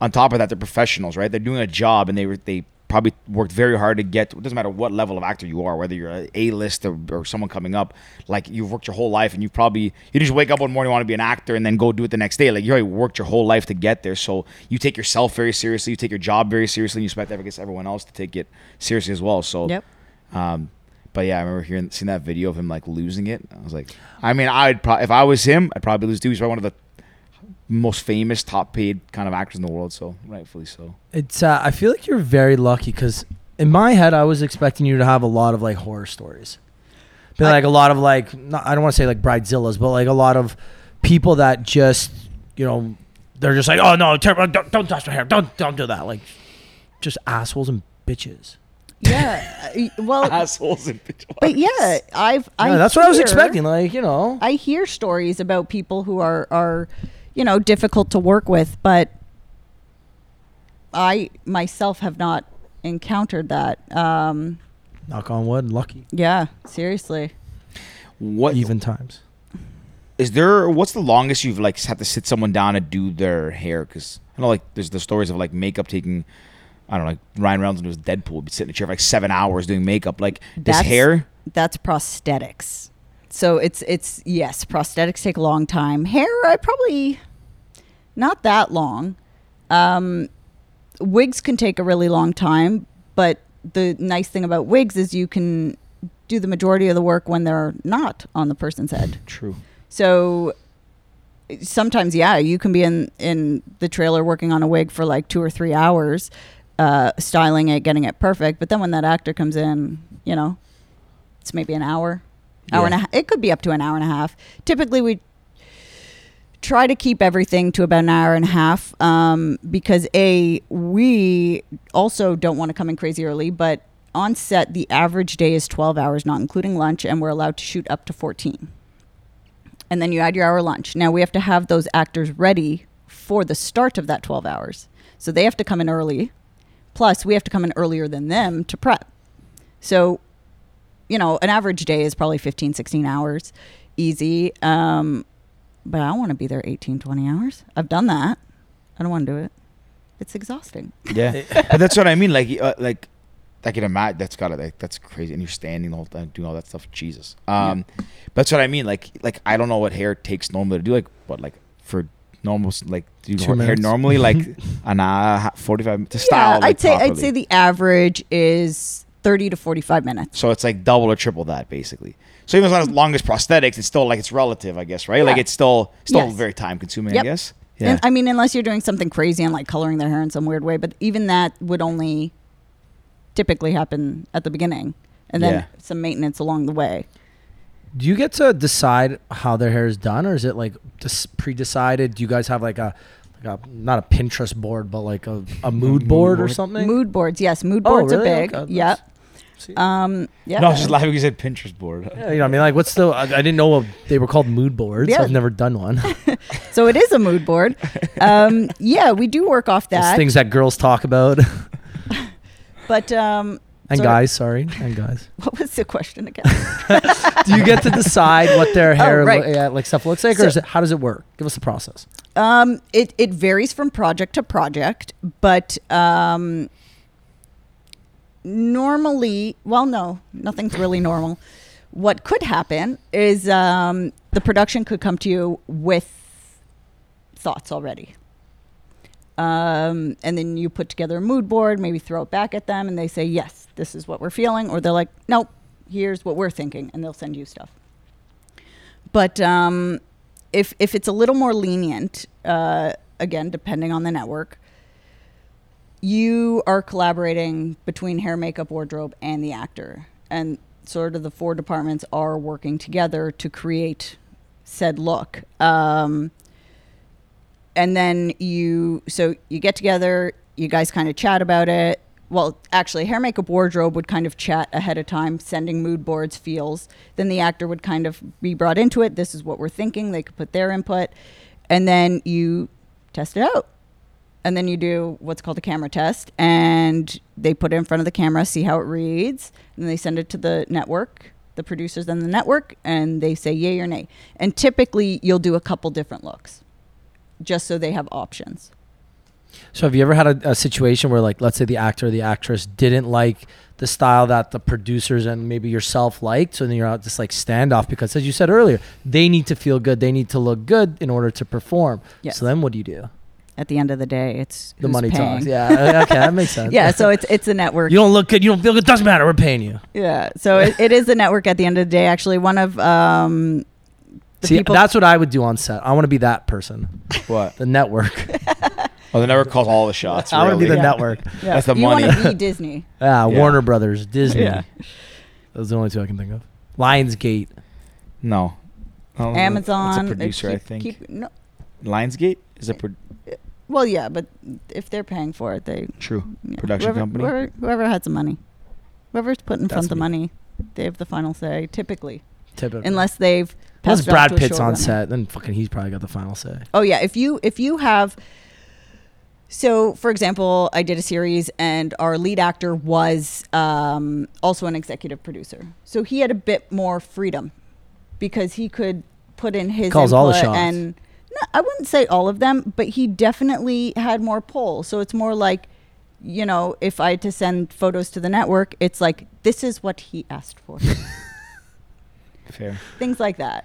on top of that, they're professionals, right? They're doing a job, and they were they probably worked very hard to get. It doesn't matter what level of actor you are, whether you're a A list or, or someone coming up. Like you've worked your whole life, and you probably you just wake up one morning want to be an actor, and then go do it the next day. Like you already worked your whole life to get there, so you take yourself very seriously. You take your job very seriously, and you expect I guess everyone else to take it seriously as well. So Yep. um, but yeah, I remember hearing seeing that video of him like losing it. I was like, I mean, I'd probably if I was him, I'd probably lose too. He's probably one of the most famous, top paid kind of actors in the world. So rightfully so. It's. Uh, I feel like you're very lucky because in my head, I was expecting you to have a lot of like horror stories, but I- like a lot of like not, I don't want to say like bridezillas, but like a lot of people that just you know they're just like, oh no, ter- don't, don't touch my hair, don't don't do that. Like, just assholes and bitches. Yeah. uh, well, Assholes and bitches. but yeah, I've. I Yeah, that's what I was expecting. Like, you know, I hear stories about people who are are, you know, difficult to work with, but I myself have not encountered that. Um, knock on wood, lucky. yeah, seriously. What Even times. is there? What's the longest you've like had to sit someone down and do their hair? Because I know like there's the stories of like makeup taking. I don't know, like Ryan Reynolds when he was Deadpool, would be sitting in a chair for like seven hours doing makeup. Like this That's- hair, That's prosthetics. So it's it's yes, prosthetics take a long time. Hair, I probably not that long. Um, wigs can take a really long time, but the nice thing about wigs is you can do the majority of the work when they're not on the person's head. true. So sometimes, yeah, you can be in in the trailer working on a wig for like two or three hours, uh, styling it, getting it perfect. But then when that actor comes in, you know, it's maybe an hour, hour and a half. It could be up to an hour and a half. Typically, we try to keep everything to about an hour and a half um, because a we also don't want to come in crazy early, but on set the average day is 12 hours not including lunch and we're allowed to shoot up to 14 and then you add your hour lunch. Now we have to have those actors ready for the start of that 12 hours. So they have to come in early. Plus, we have to come in earlier than them to prep. So, you know, an average day is probably 15, 16 hours, easy. Um, but I don't want to be there 18, 20 hours. I've done that. I don't want to do it. It's exhausting. Yeah, but that's what I mean. Like, uh, like I can imagine that's gotta like that's crazy, and you're standing the whole time doing all that stuff. Jesus. Um, but that's what I mean. Like, like I don't know what hair takes normally to do. Like, what like for normal like do you Two hair minutes. normally like an hour, forty five to style. yeah, like, I'd say I'd say the average is 30 to 45 minutes. So it's like double or triple that basically. So even though it's not as long as prosthetics, it's still like it's relative, I guess, right? Like it's still still Yes. very time consuming, Yep. I guess. And I mean, unless you're doing something crazy and like coloring their hair in some weird way, but even that would only typically happen at the beginning, and then Yeah. some maintenance along the way. Do you get to decide how their hair is done, or is it like just pre-decided? Do you guys have like a, like a not a Pinterest board, but like a, a mood board or something? Mood boards, yes, mood Oh, boards really? are big. Okay, Yep. See? Um. Yeah. No, I was just laughing because you said Pinterest board. Yeah, you know, what I mean, like, what's the? I, I didn't know what they were called mood boards. Yeah. I've never done one. so it is a mood board. Um. Yeah, we do work off Those that. things that girls talk about, But um. and so- guys, sorry, and guys. What was the question again? Do you get to decide what their hair, Oh, right. lo- yeah, like stuff looks like, or So- is it, how does it work? Give us the process. Um, it, it varies from project to project, but um, normally, well, no, nothing's really normal. What could happen is um, the production could come to you with thoughts already. Um, and then you put together a mood board, maybe throw it back at them, and they say, yes, this is what we're feeling. Or they're like, nope, here's what we're thinking. And they'll send you stuff. But um, if if it's a little more lenient, uh, again, depending on the network, you are collaborating between hair, makeup, wardrobe, and the actor, and sort of the four departments are working together to create said look. Um, and then you, so you get together, you guys kind of chat about it. Well, actually, hair, makeup, wardrobe would kind of chat ahead of time, sending mood boards, feels. Then the actor would kind of be brought into it. This is what we're thinking. They could put their input, and then you test it out and then you do what's called a camera test and they put it in front of the camera see how it reads and then they send it to the network the producers and the network and they say yay or nay and typically you'll do a couple different looks just so they have options So, have you ever had a, a situation where, like, let's say the actor or the actress didn't like the style that the producers and maybe yourself liked, so then you're out just like standoff because, as you said earlier, they need to feel good, they need to look good in order to perform. Yes. So then, what do you do? At the end of the day it's The money paying. talks. Yeah. Okay, that makes sense. yeah so it's it's a network you don't look good, you don't feel good. Doesn't matter. We're paying you. yeah so it, it is a network at the end of the day actually one of um the See, people that's what I would do on set. I want to be that person, What? the network. Oh, the network calls all the shots. I want to be the. Yeah. network. yeah, that's the you want to be disney Yeah, Yeah. Warner Brothers, Disney. Yeah. Those are the only two I can think of. Lionsgate. No. Oh, amazon It's a producer, I think. keep- no, Lionsgate is a pro- Well, yeah, but if they're paying for it, they True. yeah. Production whoever, company? Whoever, whoever has the money, whoever's putting front the money, they have the final say. Typically, Typically. unless they've Unless passed it off Brad Pitt's on showrunner. set, then fucking he's probably got the final say. Oh yeah, if you if you have so for example, I did a series and our lead actor was um, also an executive producer. So he had a bit more freedom because he could put in his Calls all the shots. and no, I wouldn't say all of them, but he definitely had more pull. So it's more like you know, if I had to send photos to the network, it's like this is what he asked for. Fair. Things like that.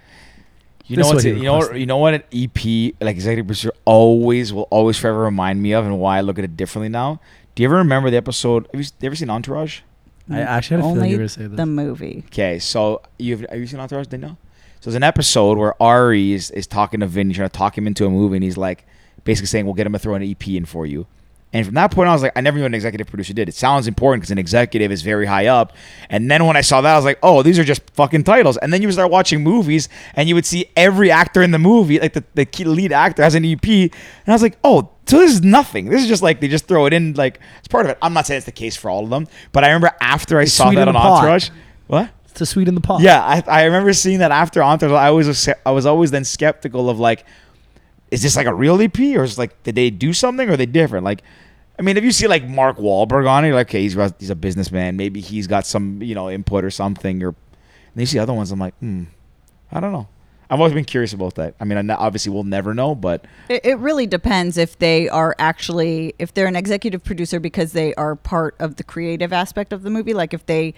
You This know is what's what you know what, you know what an EP like executive producer always will always forever remind me of and why I look at it differently now. Do you ever remember the episode? Have you, you ever seen Entourage? I actually had a feeling Only you were gonna say this. the movie. Okay, so you've have you seen Entourage? Didn't know. So there's an episode where Ari is, is talking to Vinny, trying to talk him into a movie, and he's like basically saying, "We'll get him to throw an EP in for you." And from that point, on, I was like, I never knew what an executive producer did. It sounds important because an executive is very high up. And then when I saw that, I was like, oh, these are just fucking titles. And then you would start watching movies, and you would see every actor in the movie, like the, the key lead actor, has an EP. And I was like, oh, so this is nothing. This is just like they just throw it in, like it's part of it. I'm not saying it's the case for all of them, but I remember after I It's saw that on pot. Entourage. What? To sweeten the pot. Yeah, I, I remember seeing that after Entourage. I was, I was always then skeptical of like, is this like a real EP or is like did they do something or are they different? Like, I mean, if you see like Mark Wahlberg on it, you're like, okay, he's he's a businessman. Maybe he's got some you know input or something. Or and you see other ones, I'm like, hmm, I don't know. I've always been curious about that. I mean, obviously we'll never know, but It, it really depends if they are actually if they're an executive producer because they are part of the creative aspect of the movie, like if they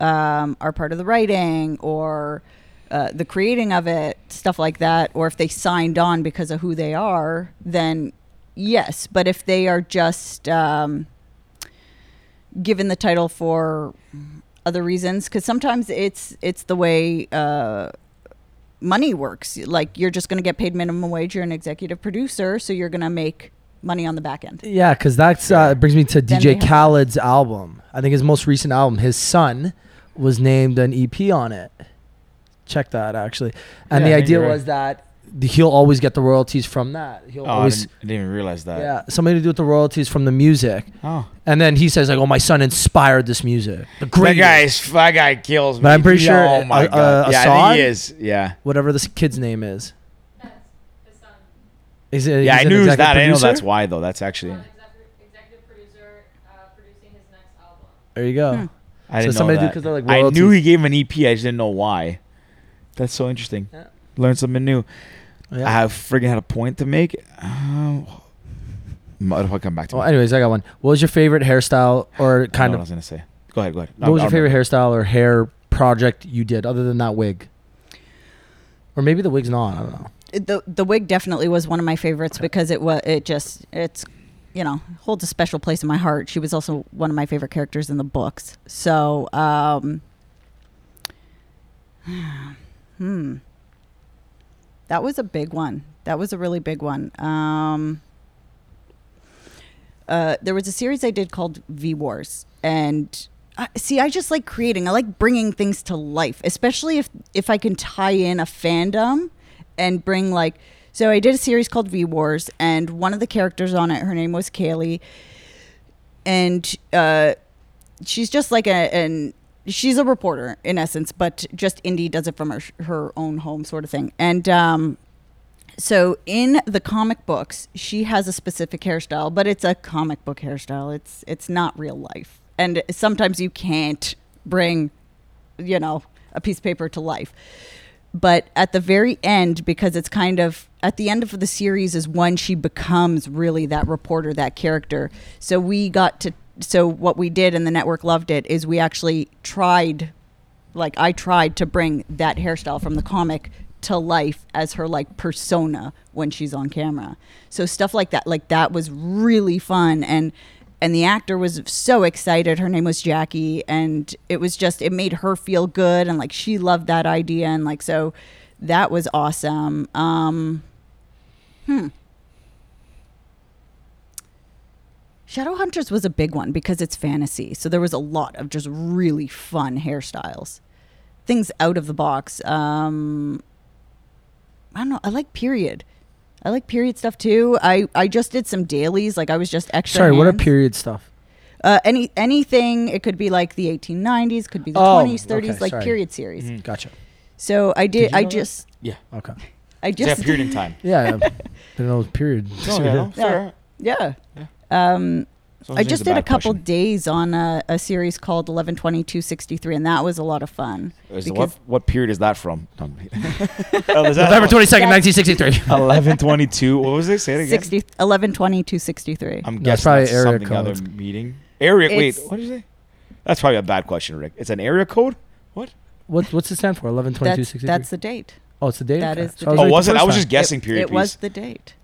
um, are part of the writing or uh, the creating of it, stuff like that, or if they signed on because of who they are, then yes. But if they are just um, given the title for other reasons, because sometimes it's it's the way. Uh, money works. Like you're just going to get paid minimum wage. You're an executive producer, so you're going to make money on the back end. Yeah, because that's uh, brings me to Then DJ Khaled's album. I think his most recent album, his son was named an EP on it. Check that actually, and Yeah, the idea you're right. was that he'll always get the royalties from that. He'll oh, I, always didn't, I didn't even realize that. yeah something to do with the royalties from the music. Oh, And then he says like, "Oh, my son inspired this music." The that great guy is that guy kills me. But I'm pretty sure, Oh my uh, god. uh, yeah, I think he is. Yeah. whatever this kid's name is. That's his son. Is it, Yeah, I knew it was executive that. I didn't know that's why though. That's actually. An executive, executive producer uh, producing his next album. There you go. Hmm. I didn't So know do that. 'cause they're, like, I knew he gave him an EP. I just didn't know why. That's so interesting. Yeah. Learn something new. Yeah. I have friggin' had a point to make. Um, I'll come back to. Well, it. anyways, I got one. What was your favorite hairstyle or I know kind what I of was gonna say. Go ahead. Go ahead. What was your favorite hairstyle or hair project you did other than that wig? Or maybe the wig's not. I don't know. The the wig definitely was one of my favorites because it was it just it's you know holds a special place in my heart. She was also one of my favorite characters in the books. So um, hmm, that was a big one. That was a really big one. Um, uh, there was a series I did called V Wars, and I, see, I just like creating. I like bringing things to life, especially if if I can tie in a fandom and bring like. So I did a series called V Wars, and one of the characters on it, her name was Kaylee, and uh, she's just like a an she's a reporter in essence, but just indie does it from her her own home sort of thing, and um, so in the comic books she has a specific hairstyle but it's a comic book hairstyle. It's it's not real life. And sometimes you can't bring you know a piece of paper to life. But at the very end because it's kind of at the end of the series is when she becomes really that reporter that character so we got to so what we did and the network loved it is we actually tried like I tried to bring that hairstyle from the comic to life as her like persona when she's on camera. So stuff like that, like that was really fun and and the actor was so excited. Her name was Jacky and it was just it made her feel good and like she loved that idea and like so that was awesome. Um hmm. Shadowhunters was a big one because it's fantasy. So there was a lot of just really fun hairstyles. Things out of the box. Um I don't know. I like period. I like period stuff too. I I just did some dailies. Like I was just extra. Sorry, what are period stuff? Uh, any anything. It could be like the 1890s. Could be the Oh, 20s, 30s. okay, like sorry. period series. Mm-hmm. Gotcha. So I did. Did you I know that? just. Yeah. Okay. I Just just. period in time. Yeah, I didn't know it was period. Oh, yeah, no, fair. Yeah. Yeah. Um, As I just did a couple question. days on a, a series called 112263, and that was a lot of fun. What, what period is that from? oh, November twenty second, nineteen sixty three. 1122. What was it? Say it again. 60, 112263. I'm No, it's guessing probably that's area something other meeting. Area. Wait, what did you say? That's probably a bad question, Rick. It's an area code. What? What what's it stand for? Eleven twenty two That's, that's the date. Oh, it's the date. that Okay. is the So date. Oh, right was the it? I was just guessing. it, period it was piece. the date.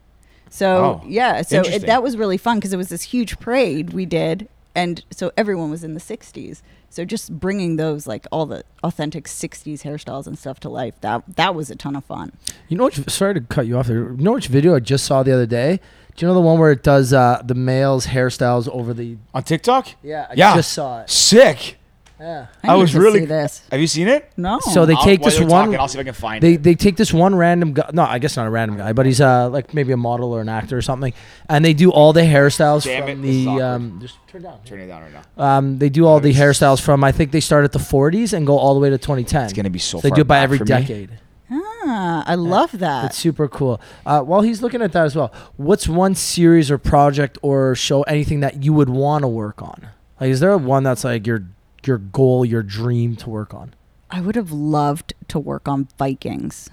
So Oh, yeah, so it, interesting. that was really fun because it was this huge parade we did, and so everyone was in the '60s. So just bringing those like all the authentic '60s hairstyles and stuff to life that that was a ton of fun. You know which? Sorry to cut you off there. You know which video I just saw the other day? Do you know the one where it does uh, the males' hairstyles over the? on TikTok. Yeah, I Yeah. just saw it. Sick. Yeah. I need was really- see this. Have you seen it? No, So they I'll- take while this you're one. talking, I'll see if I can find They it. they take this one random guy. No, I guess not a random guy, but he's uh like maybe a model or an actor or something, and they do all the hairstyles Damn from it, this is the awkward. um. Just turn down. Turn it down right now. Um, they do all the hairstyles from I think they start at the 40s and go all the way to 2010. It's gonna be so. So they far do it by back every for me. decade. ah, I love that. It's super cool. Uh, while he's looking at that as well, what's one series or project or show anything that you would want to work on? Like, is there one that's like your your goal, your dream to work on? I would have loved to work on Vikings.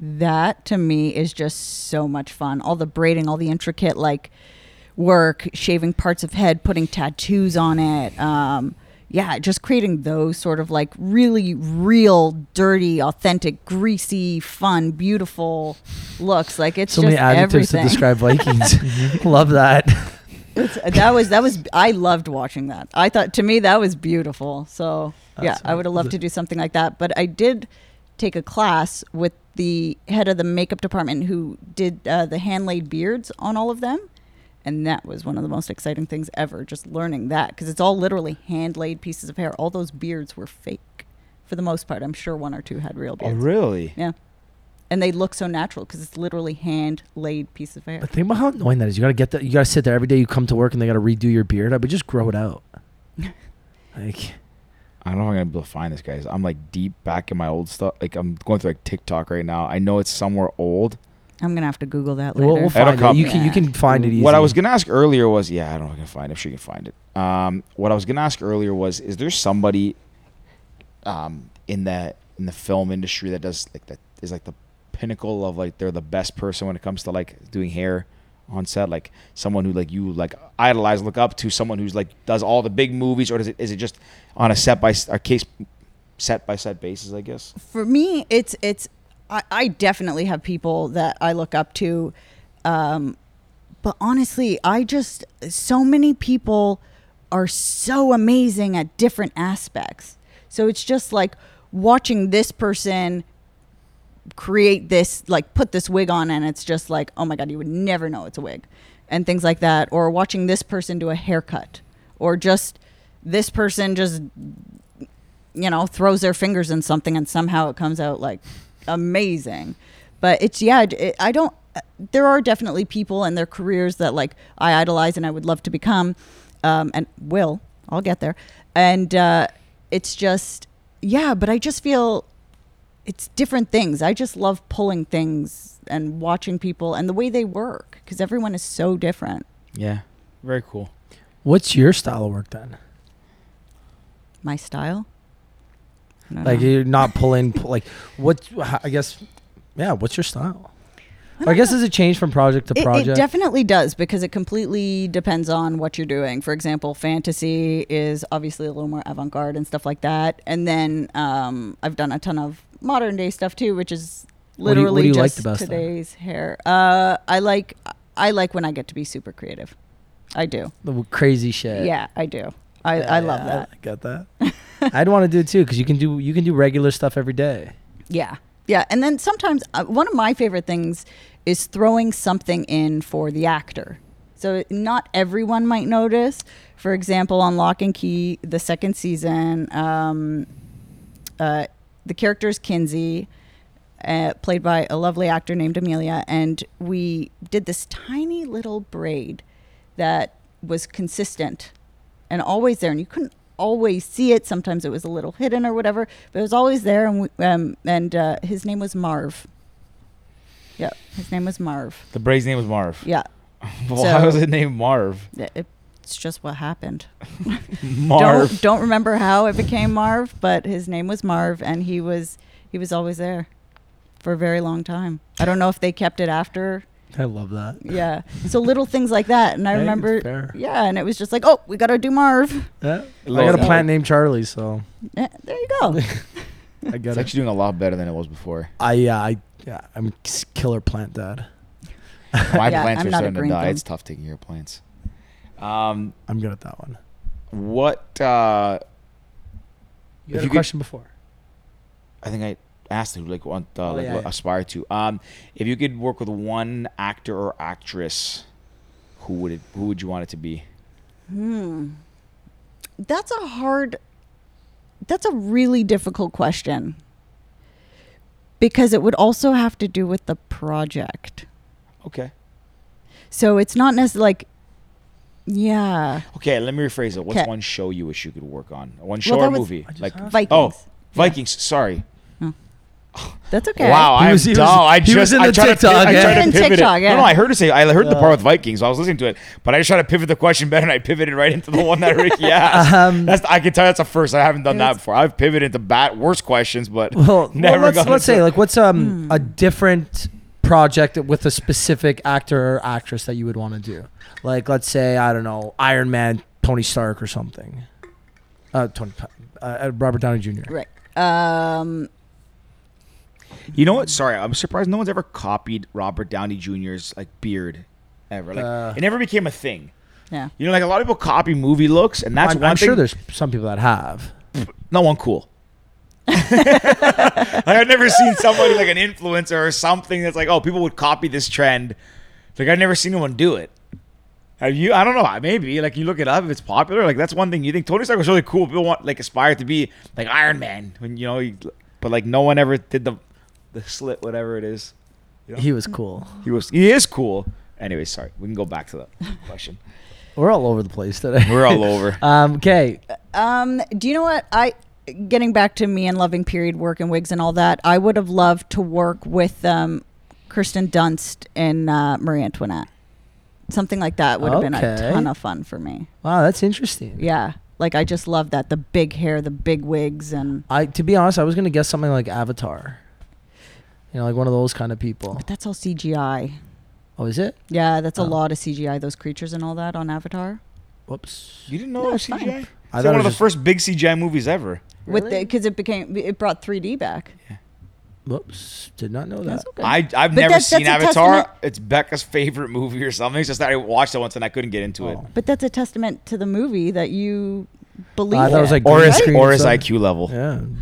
That to me is just so much fun. All the braiding, all the intricate like work, shaving parts of head, putting tattoos on it. Um, yeah, just creating those sort of like really real, dirty, authentic, greasy, fun, beautiful looks. Like it's So just many adjectives everything. to describe Vikings. Love that. It's, that was that was I loved watching that. I thought to me that was beautiful. So yeah, I would have loved to do something like that. But I did take a class with the head of the makeup department who did uh, the hand laid beards on all of them, and that was one of the most exciting things ever. Just learning that because it's all literally hand laid pieces of hair. All those beards were fake for the most part. I'm sure one or two had real Oh beards. really? Yeah. And they look so natural because it's literally hand laid piece of hair. But think about how annoying that is. You gotta get that. You gotta sit there every day. You come to work and they gotta redo your beard. I would just grow it out. like, I don't know if I'm gonna be able to find this, guys. I'm like deep back in my old stuff. Like I'm going through like TikTok right now. I know it's somewhere old. I'm gonna have to Google that later. we'll, we'll find it. come. You can you can find it easy. What I was gonna ask earlier was, yeah, I don't know if I can find it. If she can find it. Um, what I was gonna ask earlier was, is there somebody, um, in the in the film industry that does like that is like the pinnacle of like they're the best person when it comes to like doing hair on set, like someone who like you like idolize, look up to, someone who's like does all the big movies, or does it is it just on a set by a case set by set basis? I guess. for me it's it's I, I definitely have people that i look up to um but honestly i just so many people are so amazing at different aspects so it's just like watching this person create this like put this wig on and it's just like oh my god you would never know it's a wig and things like that. Or watching this person do a haircut or just this person just you know throws their fingers in something and somehow it comes out like amazing. But it's yeah it, i don't there are definitely people and their careers that like i idolize and i would love to become um, and will i'll get there. And uh, it's just yeah but i just feel it's different things i just love pulling things and watching people and the way they work because everyone is so different Yeah. Very cool. What's your style of work then? my style Like know. you're not pulling pu- like what? I guess yeah. What's your style? Or I guess does it change from project to It, project? it definitely does because it completely depends on what you're doing. For example, fantasy is obviously a little more avant garde and stuff like that. And then um, I've done a ton of modern day stuff too, which is What do you- what literally do like just then? today's hair. Uh, I like I like when I get to be super creative. I do. the crazy shit. Yeah, I do. I, I love Yeah, that. I get that. I'd want to do it too because you can do you can do regular stuff every day. Yeah. Yeah. And then sometimes uh, one of my favorite things is throwing something in for the actor. So not everyone might notice. For example, on Locke & Key, the second season, um, uh, the character is Kinsey. uh, played by a lovely actor named Emilia, and we did this tiny little braid that was consistent and always there, and you couldn't always see it. Sometimes it was a little hidden or whatever, but it was always there. And we, um, and uh, his name was Marv. Yeah, his name was Marv. The braid's name was Marv. Yeah, Why So- was it named Marv? it- it's just what happened. Marv. Don't don't remember how it became Marv, but his name was Marv, and he was he was always there for a very long time. I don't know if they kept it after. I love that. Yeah, so little things like that, and I Hey, it's remember. fair. Yeah, and it was just like, oh, we gotta do Marv. Yeah. I got a that. plant named Charlie, so Yeah, there you go. I get It's it. actually doing a lot better than it was before. I yeah, I yeah, I'm killer plant dad. My Yeah, plants I'm are starting to die. thumb. It's tough taking care of plants. Um, I'm good at that one. what? Uh, You If had you a could- question before. I think I asked who like want uh, Oh, like yeah, what yeah. aspire to. Um, if you could work with one actor or actress, who would it? Who would you want it to be? Hmm. That's a hard. That's a really difficult question. Because it would also have to do with the project. Okay. So it's not necessarily like, yeah, Okay, let me rephrase it. What's 'Kay. one show you wish you could work on? One show that or was- movie? Like. Vikings. oh, Vikings. Sorry. That's okay. Wow, He I'm was- he was- dumb. I he just was in I the tried TikTok, pi- I yeah. tried to In pivot TikTok, it. yeah. No, no, I heard it say I heard the part with Vikings. I was listening to it, but I just tried to pivot the question better, and I pivoted right into the one that Ricky asked. Um, that's I can tell that's a first. I haven't done that before. I've pivoted into bad worse questions, but Well, never well, let's, gone let's into- say like what's um Hmm. a different project with a specific actor or actress that you would want to do. Like let's say I don't know Iron Man, Tony Stark or something. Uh, Tony, uh, uh, Robert Downey Jr. right. Um, You know what? Sorry, I'm surprised no one's ever copied Robert Downey Jr.'s like beard ever. Like Uh. it never became a thing. yeah. You know, like a lot of people copy movie looks, and that's I'm, one I'm thing. sure there's some people that have. no one cool. like, I've never seen somebody like an influencer or something that's like, oh, people would copy this trend. Like I've never seen anyone do it. Have you? I don't know. Maybe like you look it up if it's popular. Like that's one thing you think Tony Stark was really cool. People want like aspire to be like Iron Man when you know, he, but like no one ever did the the slit whatever it is. Yeah. He was cool. He was he is cool. Anyway, sorry. We can go back to the question. We're all over the place today. We're all over. Um, okay. Um, do you know what I? Getting back to me and loving period work and wigs and all that, I would have loved to work with um, Kirsten Dunst in uh, Marie Antoinette. Something like that would have been a ton of fun for me. Wow, that's interesting. Yeah, like I just love that the big hair, the big wigs, and I to be honest, I was gonna guess something like Avatar. You know, like one of those kind of people. but that's all CGI. Oh, is it? Yeah, that's a Oh. lot of CGI. Those creatures and all that on Avatar. Whoops. You didn't know No, it was it's fine. CGI? I It's thought it one of the first big CGI movies ever. With Really? because it became it brought 3D back. Whoops. Did not know that. That's okay. I I've But never that's- seen that's a Avatar. testament- It's Becca's favorite movie or something. It's just that I watched it once and I couldn't get into it. Oh. But that's a testament to the movie that you believe. I thought it was in. like Or green his screen or his stuff. IQ level. Yeah.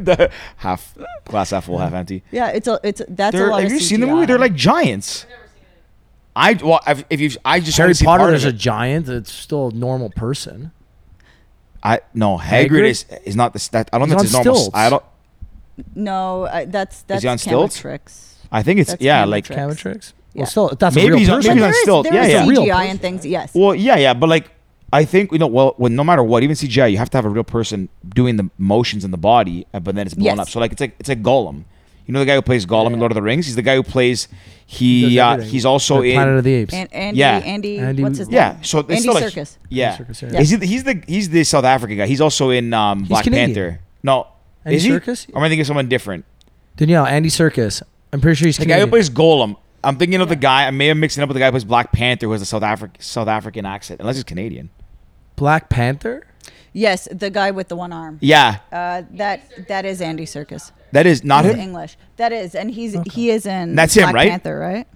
the half glass half full, half empty. yeah, it's a it's that's They're- a lot have of you seen the CGI. movie? They're like giants. I well, I've, if you I just Harry only seen Potter part is a it. giant. It's still a normal person. I no Hagrid, Hagrid? is is not the that I don't He's think it's on normal. stilts. I don't. No, I, that's that's he on stilts? Camatrix. I think it's That's yeah Camatrix. like Tricks. Camatrix. Yeah. Well, still, that's Maybe a real he's on- person. maybe But he's there is, stilts. there Yeah, is yeah. Real CGI person. and things. Yes. Well, yeah, yeah, but like I think you know, well, when no matter what, even CGI, you have to have a real person doing the motions in the body, uh, but then it's blown Yes. up. So like it's like it's a Gollum. You know the guy who plays Gollum in Lord of the Rings. He's the guy who plays. He He uh, he's also The in. Planet of the Apes. and Andy, Yeah. Andy, Andy- what's his yeah, name? Yeah, so it's Andy still like- Serkis. yeah, Serkis, yeah. Yeah. Is he, he's the he's the South African guy. He's also in um, He's Black Canadian. Panther. No, Andy is he? Serkis? Or am I thinking of someone different? Danielle, Andy Serkis. I'm pretty sure he's The guy who Canadian. plays Gollum. I'm thinking of the guy. I may have mixed it up with the guy who plays Black Panther, who has a South African South African accent, unless he's Canadian. Black Panther. Yes, the guy with the one arm. Yeah, Uh, that that is Andy Serkis. That is not He's him. English. That is, and he's he is in. That's him, right? Panther, right?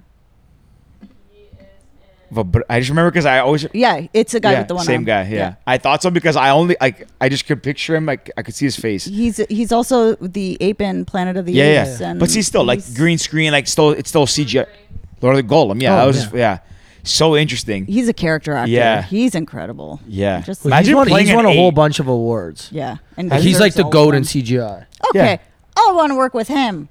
He is in. But I just remember because I always Yeah, it's a guy yeah, with the one same arm. guy. Yeah. I thought so because I only like I just could picture him. Like I could see his face. He's he's also the ape in Planet of the Yeah, Apes. yeah. And But see, still like he's- green screen, like still it's still CGI. Lord of the Gollum. Yeah, Oh, I was yeah. just yeah, so interesting. He's a character actor. Yeah. he's incredible. Yeah. Just Well, Imagine he's won, playing he's won a whole bunch of awards. yeah, and Like, he's like the all of goat in CGI. Okay, Yeah. I want to work with him.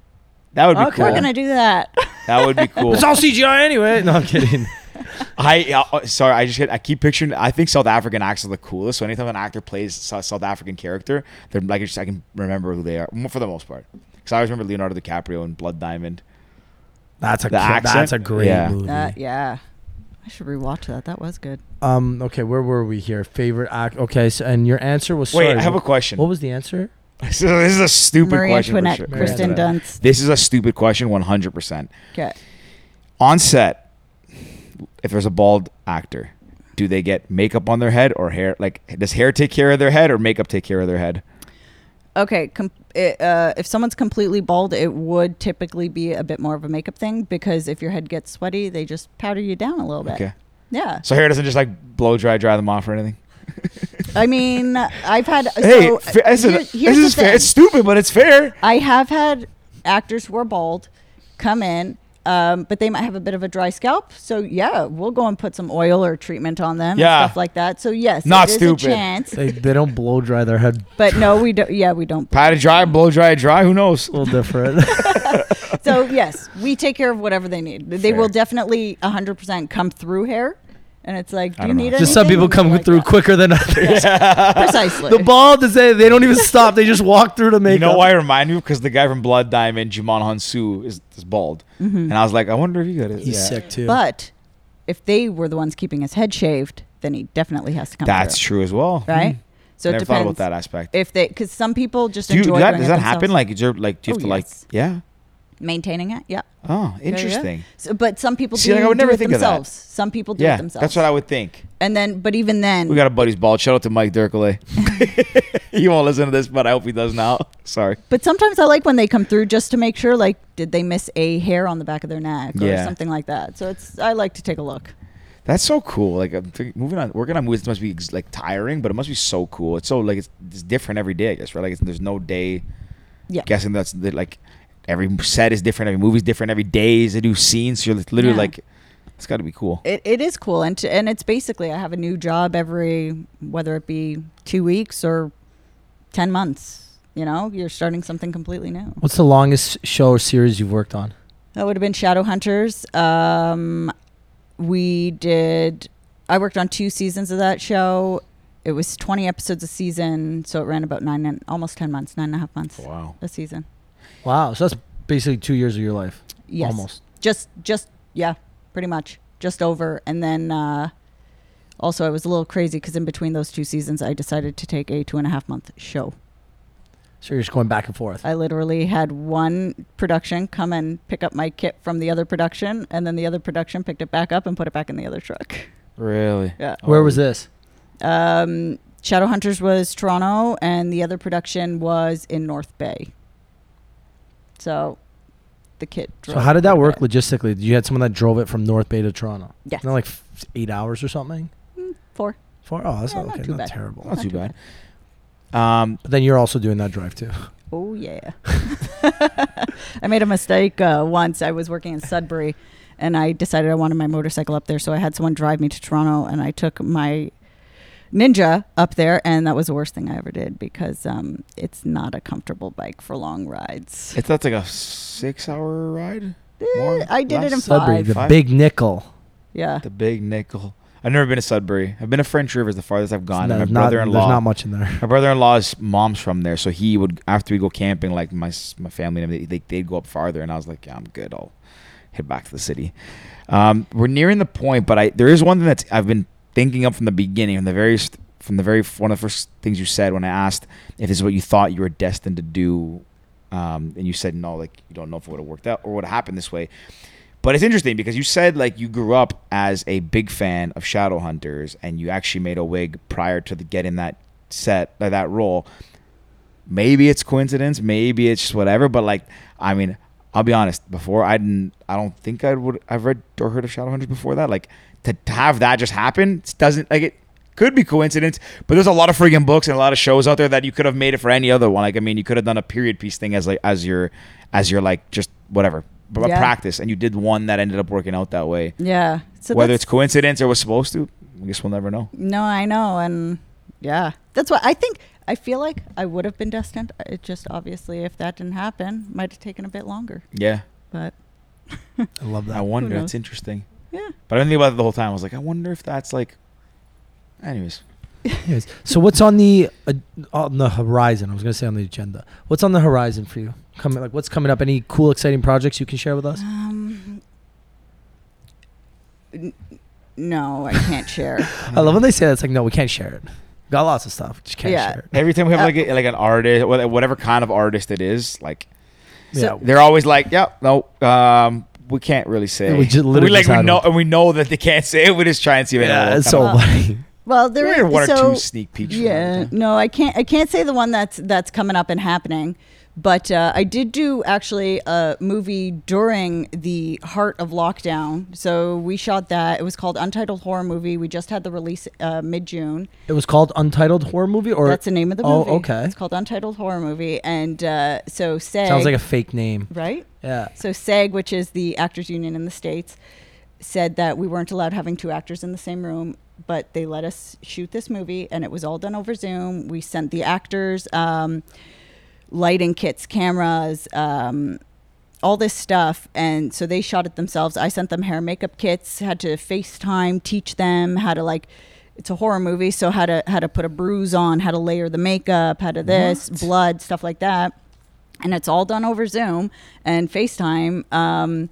That would be Okay. cool. We're gonna do that. That would be cool. It's all CGI anyway. No, I'm kidding. I uh, sorry, I just get I keep picturing. I think South African actors are the coolest. So anytime an actor plays a South African character, they're like just, I can remember who they are for the most part. Because I always remember Leonardo DiCaprio in Blood Diamond. That's a The ki- accent? that's a great Yeah. movie. That yeah. I should rewatch that. That was good. Um. Okay, where were we here? Favorite act. Okay, so and your answer was. Wait, sorry, I have a question. What was the answer? So this is a stupid Marie question. for Antoinette, sure. Kristen Dunst. This is a stupid question, one hundred percent. Okay. On set, if there's a bald actor, do they get makeup on their head or hair? Like, does hair take care of their head or makeup take care of their head? Okay. Com- it, uh, if someone's completely bald, it would typically be a bit more of a makeup thing because if your head gets sweaty, they just powder you down a little bit. Okay. Yeah. So hair doesn't just like blow dry, dry them off or anything. I mean, I've had. Hey, so, fa- listen, here- this is fair. It's stupid, but it's fair. I have had actors who are bald come in, um, but they might have a bit of a dry scalp. So yeah, we'll go and put some oil or treatment on them Yeah. and stuff like that. So yes, Not it is stupid. a chance. They they don't blow dry their head. But no, we don't. Yeah, we don't. Pat it dry, blow dry, dry. Who knows? A little different. So yes, we take care of whatever they need. They Fair. will definitely 100% come through hair. And it's like, do you don't know. need Just some people come Like through that. quicker than others. Precisely. The bald is they, they don't even stop. They just walk through to make. You know why it reminded me? Because the guy from Blood Diamond, Djimon Hounsou, is, is bald. Mm-hmm. And I was like, I wonder if you got it. He's Yeah. sick too. But if they were the ones keeping his head shaved, then he definitely has to come That's through. true as well. Right? Mm-hmm. So it Never thought depends about that aspect. if they, because some people just Do you, enjoy does that, doing does it that happen? Like, is there, like, do you oh, have Oh, to, like, yeah? Maintaining it. Yeah. Oh, There you go. interesting. So, but some people See, do, like, I would do never it think of that. themselves. Some people do Yeah, it themselves. that's what I would think. And then, but even then, We got a buddy's bald. Shout out to Mike Dirkele. he won't listen to this, but I hope he does now. Sorry. but sometimes I like when they come through just to make sure, like, did they miss a hair on the back of their neck or Yeah. something like that. So it's, I like to take a look. That's so cool. Like I'm think- moving on, working on movies must be ex- like tiring, but it must be so cool. It's so like it's, it's different every day. I guess right. Like it's, there's no day. Yeah. Guessing that's the, like every set is different. Every movie's different. Every day is a new scene. So you're literally Yeah. like, it's got to be cool. It, it is cool. And, to, and it's basically, I have a new job every, whether it be two weeks or 10 months. You know, you're starting something completely new. What's the longest show or series you've worked on? That would have been Shadowhunters. Um, we did. I worked on two seasons of that show. It was 20 episodes a season, so it ran about nine and almost 10 months, nine and a half months Wow. a season. Wow, so that's basically two years of your life. Yes, Almost. Just, just yeah, pretty much, just over. And then uh, also, I was a little crazy because in between those two seasons, I decided to take a two and a half month show. So you're just going back and forth. I literally had one production come and pick up my kit from the other production, and then the other production picked it back up and put it back in the other truck. Really? Yeah. Where was this? Um, Shadowhunters was Toronto, and the other production was in North Bay. So, the kit. So how did that work bit. logistically? Did you had someone that drove it from North Bay to Toronto? Yes. Not like f- eight hours or something. Four. Four? Oh, that's Yeah, not, not okay. too Not terrible. Not Not too too bad. Um, But then you're also doing that drive too. Oh yeah. I made a mistake uh, once. I was working in Sudbury, and I decided I wanted my motorcycle up there, so I had someone drive me to Toronto, and I took my Ninja up there, and that was the worst thing I ever did because um, it's not a comfortable bike for long rides. it's that's like a six-hour ride. More? Eh, I did it in Less? Sudbury, five. the Five? big nickel. Yeah. The Big Nickel. I've never been to Sudbury. I've been to French River. Is the farthest I've gone. No, and my not- brother-in-law. There's not much in there. My brother-in-law's mom's from there, so he would after we go camping, like my s- my family and them, they they'd go up farther, and I was like, yeah, I'm good. I'll head back to the city. Um, we're nearing the point, but I there is one thing that I've been thinking up from the beginning, from the very from the very one of the first things you said when I asked if this is what you thought you were destined to do, um, and you said no, like you don't know if it would have worked out or would have happened this way. But it's interesting because you said like you grew up as a big fan of Shadowhunters, and you actually made a wig prior to the, getting that set uh, that role. Maybe it's coincidence, maybe it's just whatever. But like, I mean, I'll be honest. Before I didn't, I don't think I would. I've read or heard of Shadowhunters before that. Like to, to have that just happen doesn't like it could be coincidence. But there's a lot of freaking books and a lot of shows out there that you could have made it for any other one. Like I mean, you could have done a period piece thing as like as your as your like just whatever b- Yeah. practice, and you did one that ended up working out that way. Yeah. So Whether it's coincidence or was supposed to, I guess we'll never know. No, I know, and yeah, that's what I think. I feel like I would have been destined. It just obviously, if that didn't happen, might have taken a bit longer. Yeah. But I love that. I that. wonder. knows? That's interesting. Yeah, But I didn't think about it the whole time. I was like, I wonder if that's like. Anyways, Anyways, so what's on the uh, on the horizon? I was gonna say on the agenda. What's on the horizon for you? Coming like what's coming up? Any cool, exciting projects you can share with us? um, n- no, I can't share. I love when they say that. It's like no, we can't share it. Got lots of stuff, just can't Yeah. share it. every time we have Uh, like a, like an artist, wha- whatever kind of artist it is, like So- yeah, they're always like, "Yep, no, um, we can't really say." We ju- literally we like just we know and we know that they can't say it. We just try and see if yeah, will it's so up. Funny. Well, there There are one so, or two sneak peeks. Yeah, time to time. no, I can't. I can't say the one that's that's coming up and happening. But uh, I did do actually a movie during the heart of lockdown. So we shot that. It was called Untitled Horror Movie. We just had the release uh, mid June. It was called Untitled Horror Movie, or That's the name of the movie. oh, okay. It's called Untitled Horror Movie, and uh, so SAG sounds like a fake name. right. Yeah. So SAG, which is the actors union in the states, said that we weren't allowed having two actors in the same room, but they let us shoot this movie, and it was all done over Zoom. We sent the actors um, lighting kits, cameras, um, all this stuff, and so they shot it themselves. I sent them hair and makeup kits, had to FaceTime, teach them how to like. It's a horror movie, so how to how to put a bruise on, how to layer the makeup, how to this, blood, stuff like that and it's all done over Zoom and FaceTime. Um,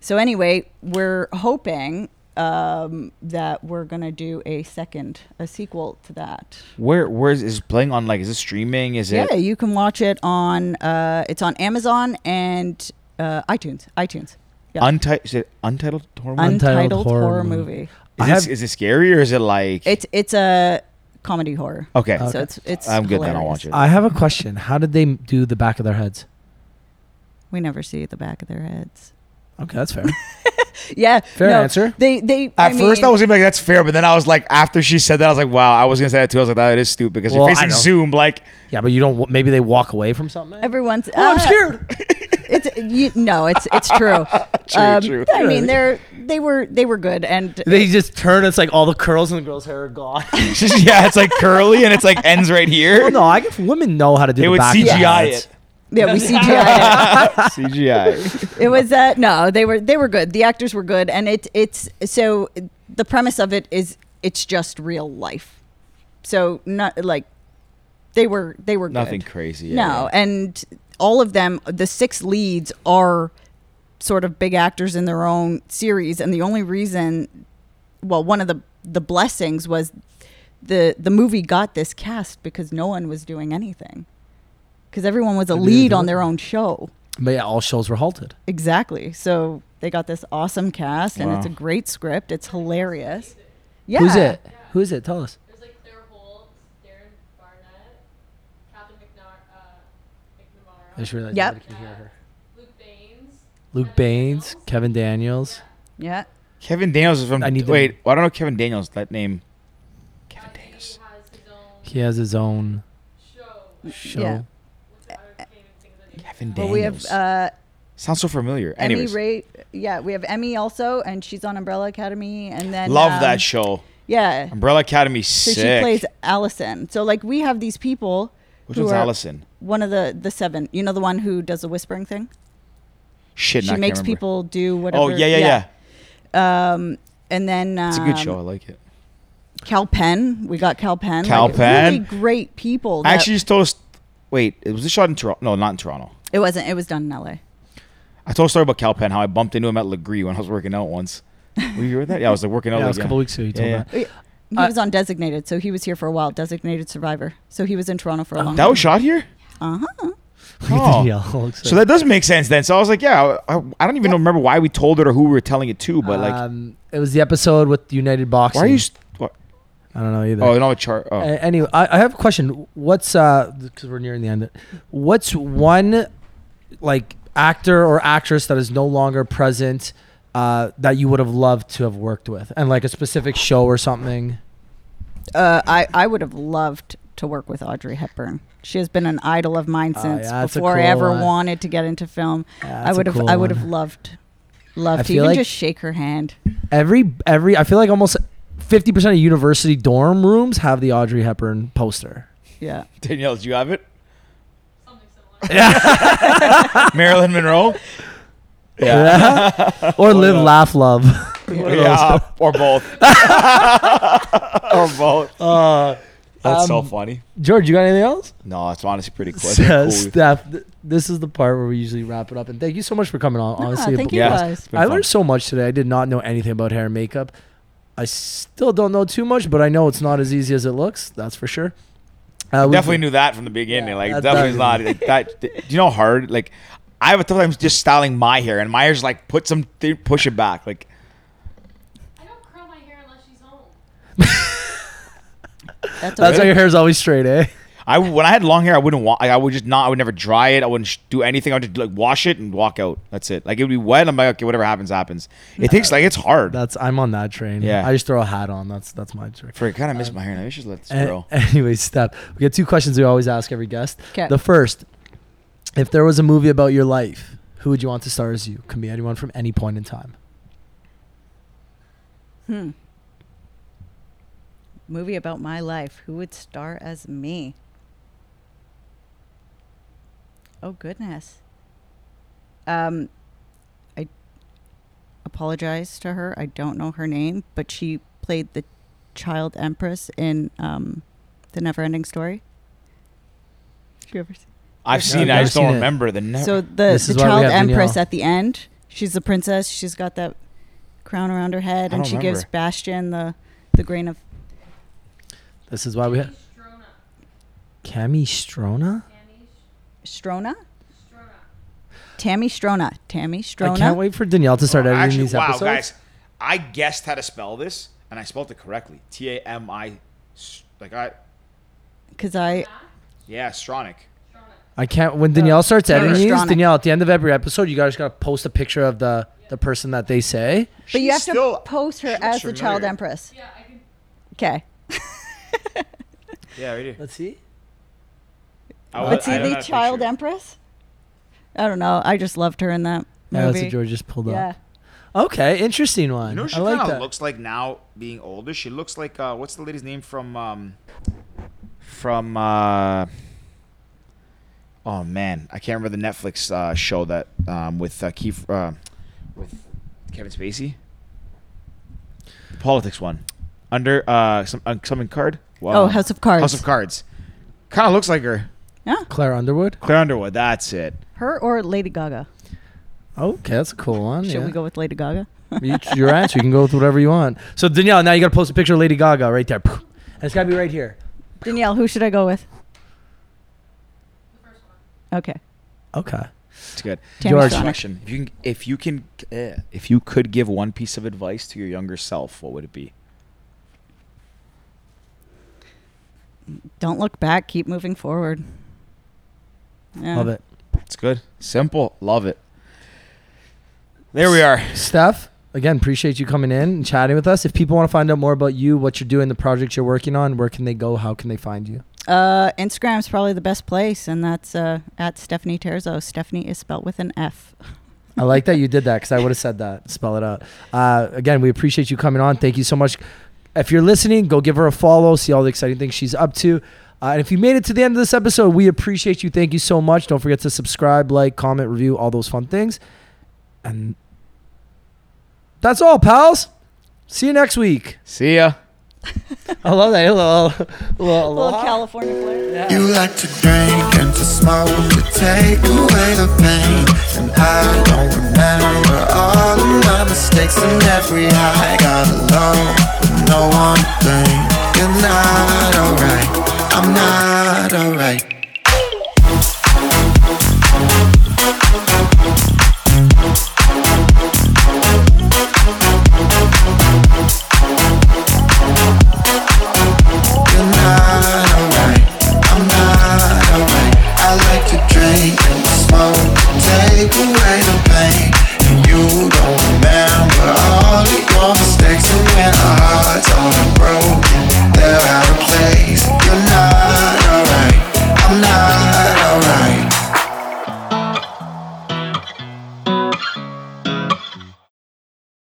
so anyway, we're hoping um, that we're gonna do a second, a sequel to that. Where where is, is playing on? Like, is it streaming? Is Yeah, it? Yeah, you can watch it on. Uh, it's on Amazon and uh, iTunes. iTunes. Yeah. Untitled? Is it untitled horror movie? Untitled Untitled horror horror, movie. movie. is, have- is it scary or is it like? It's it's a comedy horror. okay. Okay. So it's it's. I'm good then. I'll watch it. I have a question. How did they do the back of their heads? We never see the back of their heads. Okay, that's fair. Yeah. Fair no, answer. They they. At first, mean, I was gonna like, "That's fair," but then I was like, after she said that, I was like, "Wow!" I was gonna say that too. I was like, "That is stupid," because Well, you're facing. Zoom. Like, yeah, but you don't. Maybe they walk away from something. Everyone's. oh, I'm uh, scared. It's you, no, it's it's true. True, Um, true. I mean, they're they were they were good, and They just turn. It's like all the curls in the girl's hair are gone. yeah, it's like curly and it's like ends right here. well, no, I guess women know how to do. They the would back CGI heads. it. Yeah, we CGI CGI. it. It was uh, no, they were they were good. The actors were good, and it it's so the premise of it is it's just real life. So not like they were they were Nothing good. crazy. No, and all of them, the six leads are sort of big actors in their own series, and the only reason, well, one of the the blessings was the the movie got this cast because no one was doing anything, because everyone was a lead on their own show. But yeah, all shows were halted. Exactly. So they got this awesome cast, and it's a great script. It's hilarious. Yeah. Who's it? Who is it? Tell us. There's like Claire Holt, Darren Barnett, Katherine McNar- uh, McNamara, I just realized Yep. nobody can hear her. Luke Baines. Luke Kevin Baines, Daniels. Kevin Daniels. Yeah. Kevin Daniels is from. I need to- wait, well, I don't know Kevin Daniels. That name. Kevin he Daniels. has his own He has his own show. show. Yeah. What's it? I can't even think of the name. Kevin Well, Daniels. we have uh, Sounds so familiar. Emmy Anyways, Ray. Yeah, we have Emmy also, and she's on Umbrella Academy, and then love um, that show. Yeah. Umbrella Academy. So Sick. she plays Allison. So like we have these people. Which one's Allison? One of the the seven. You know the one who does the whispering thing. Shit, she no, I can't makes people do whatever. Oh yeah, yeah, yeah. Um, and then um, It's a good show. I like it. Kal Penn. We got Kal Penn. Kal like, Penn. Really great people. I actually just told us. Wait, it was this shot in Toronto? No, not in Toronto. it wasn't. It was done in L.A. I told a story about Kal Penn how I bumped into him at Lagree when I was working out once. Were you with that? Yeah, I was like working out. Yeah, it like, was a couple weeks ago. You told Yeah, that. He I- was on Designated, so he was here for a while. Designated Survivor. So he was in Toronto for a long time. That time. was shot here. Uh huh. Oh. Yeah, looks So that does make sense then. So I was like, yeah, I, I don't even remember why we told it or who we were telling it to, but like, um, it was the episode with United Boxing. why are you? St- what? I don't know either. Oh, no, a chart. Oh, A- anyway, I, I have a question. What's uh? Because we're nearing the end. What's one like actor or actress that is no longer present uh, that you would have loved to have worked with, and like a specific show or something? Uh, I I would have loved to work with Audrey Hepburn. She has been an idol of mine Oh, since yeah, that's a before I ever one. wanted to get into film. Yeah, I would have cool I would have loved I loved to even like- just shake her hand. Every every I feel like almost fifty percent of university dorm rooms have the Audrey Hepburn poster. Yeah. Danielle, do you have it? Something similar. Marilyn Monroe. Yeah. or live, laugh, love. Yeah, or both. or both. Uh, That's so um, funny. George, you got anything else? No, it's honestly pretty cool. Steph, Steph, th- this is the part where we usually wrap it up. And thank you so much for coming on. Honestly, thank you guys. I learned so much today. I did not know anything about hair and makeup. I still don't know too much, but I know it's not as easy as it looks. That's for sure. Uh, we- definitely knew that from the beginning. Yeah, like, that- definitely that- not like that. Do you know how hard? Like, I have a tough time just styling my hair, and my hair's like put some th- push it back. Like, I don't curl my hair unless she's home. That's, That's why okay. your hair's always straight, eh? I when I had long hair, I wouldn't want. I would just not. I would never dry it. I wouldn't sh- do anything. I would just like wash it and walk out. That's it. Like it would be wet. I'm like, okay, whatever happens, happens. It takes like it's hard. That's I'm on that train. Yeah. I just throw a hat on. That's that's my trick. For kind of miss my hair now. I should let this A- grow. anyway, step. We got two questions we always ask every guest. 'Kay. The first, if there was a movie about your life, who would you want to star as you? Can be anyone from any point in time. Hmm. Movie about my life. Who would star as me? Oh goodness. Um, I apologize to her. I don't know her name, but she played the child empress in um, the Neverending Story. Did you ever see? I've No, seen. I've it. I never just don't seen it. remember the. Ne- So the This the is why we child have empress Danielle. at the end. She's the princess. She's got that crown around her head, I and don't she gives remember. Bastian the the grain of This is why we have Strona. Cami Strona. Tammy Strona. Strona. Tammy Strona. Tammy Strona. I can't wait for Danielle to start Oh, editing actually, these wow, episodes. guys, I guessed how to spell this, and I spelled it correctly. T A M I, like I, Because I yeah, Stronic. I can't. When Danielle starts editing these. Danielle, at the end of every episode, you guys gotta post a picture of the the person that they say. But you have still- to post her she looks as the child empress. Yeah, I can. Okay. Yeah, right here. Let's see. I wa- But see I the child picture. empress? I don't know. I just loved her in that Yeah, that's movie. what George just pulled yeah. up. Okay, interesting one. You know, she I like kind that. of looks like now, being older. She looks like uh, what's the lady's name from um, from uh, oh man, I can't remember the Netflix uh, show that um, with uh, Keith uh, with Kevin Spacey. The politics one, under uh, some uh, something card. Wow. Oh, House of Cards. House of Cards. Kind of looks like her. Yeah. Claire Underwood. Claire Underwood. That's it. Her or Lady Gaga? Okay, that's a cool one. Should yeah. we go with Lady Gaga? You- your answer. You can go with whatever you want. So Danielle, now you got to post a picture of Lady Gaga right there, and it's got to be right here. Danielle, who should I go with? The first one. Okay. Okay. It's good. Tammy George. Stronic. Question: If you can, if you can, eh, if you could give one piece of advice to your younger self, what would it be? Don't look back. Keep moving forward. Yeah. Love it. It's good. Simple. Love it. There we are. Steph, again, appreciate you coming in and chatting with us. If people want to find out more about you, what you're doing, the projects you're working on, where can they go? How can they find you? Uh, Instagram's probably the best place, and that's uh, at Stefanie Terzo. Stefanie is spelled with an F. I like that you did that because I would have said that. Spell it out. Uh, again, we appreciate you coming on. Thank you so much. If you're listening, go give her a follow, see all the exciting things she's up to. Uh, and if you made it to the end of this episode, we appreciate you. Thank you so much. Don't forget to subscribe, like, comment, review, all those fun things. And that's all, pals. See you next week. See ya. I love that. Little, little, Little California flair. You like to drink and to smoke to take away the pain. And I don't remember all of my mistakes and every high got alone no one thing. And I I'm not alright.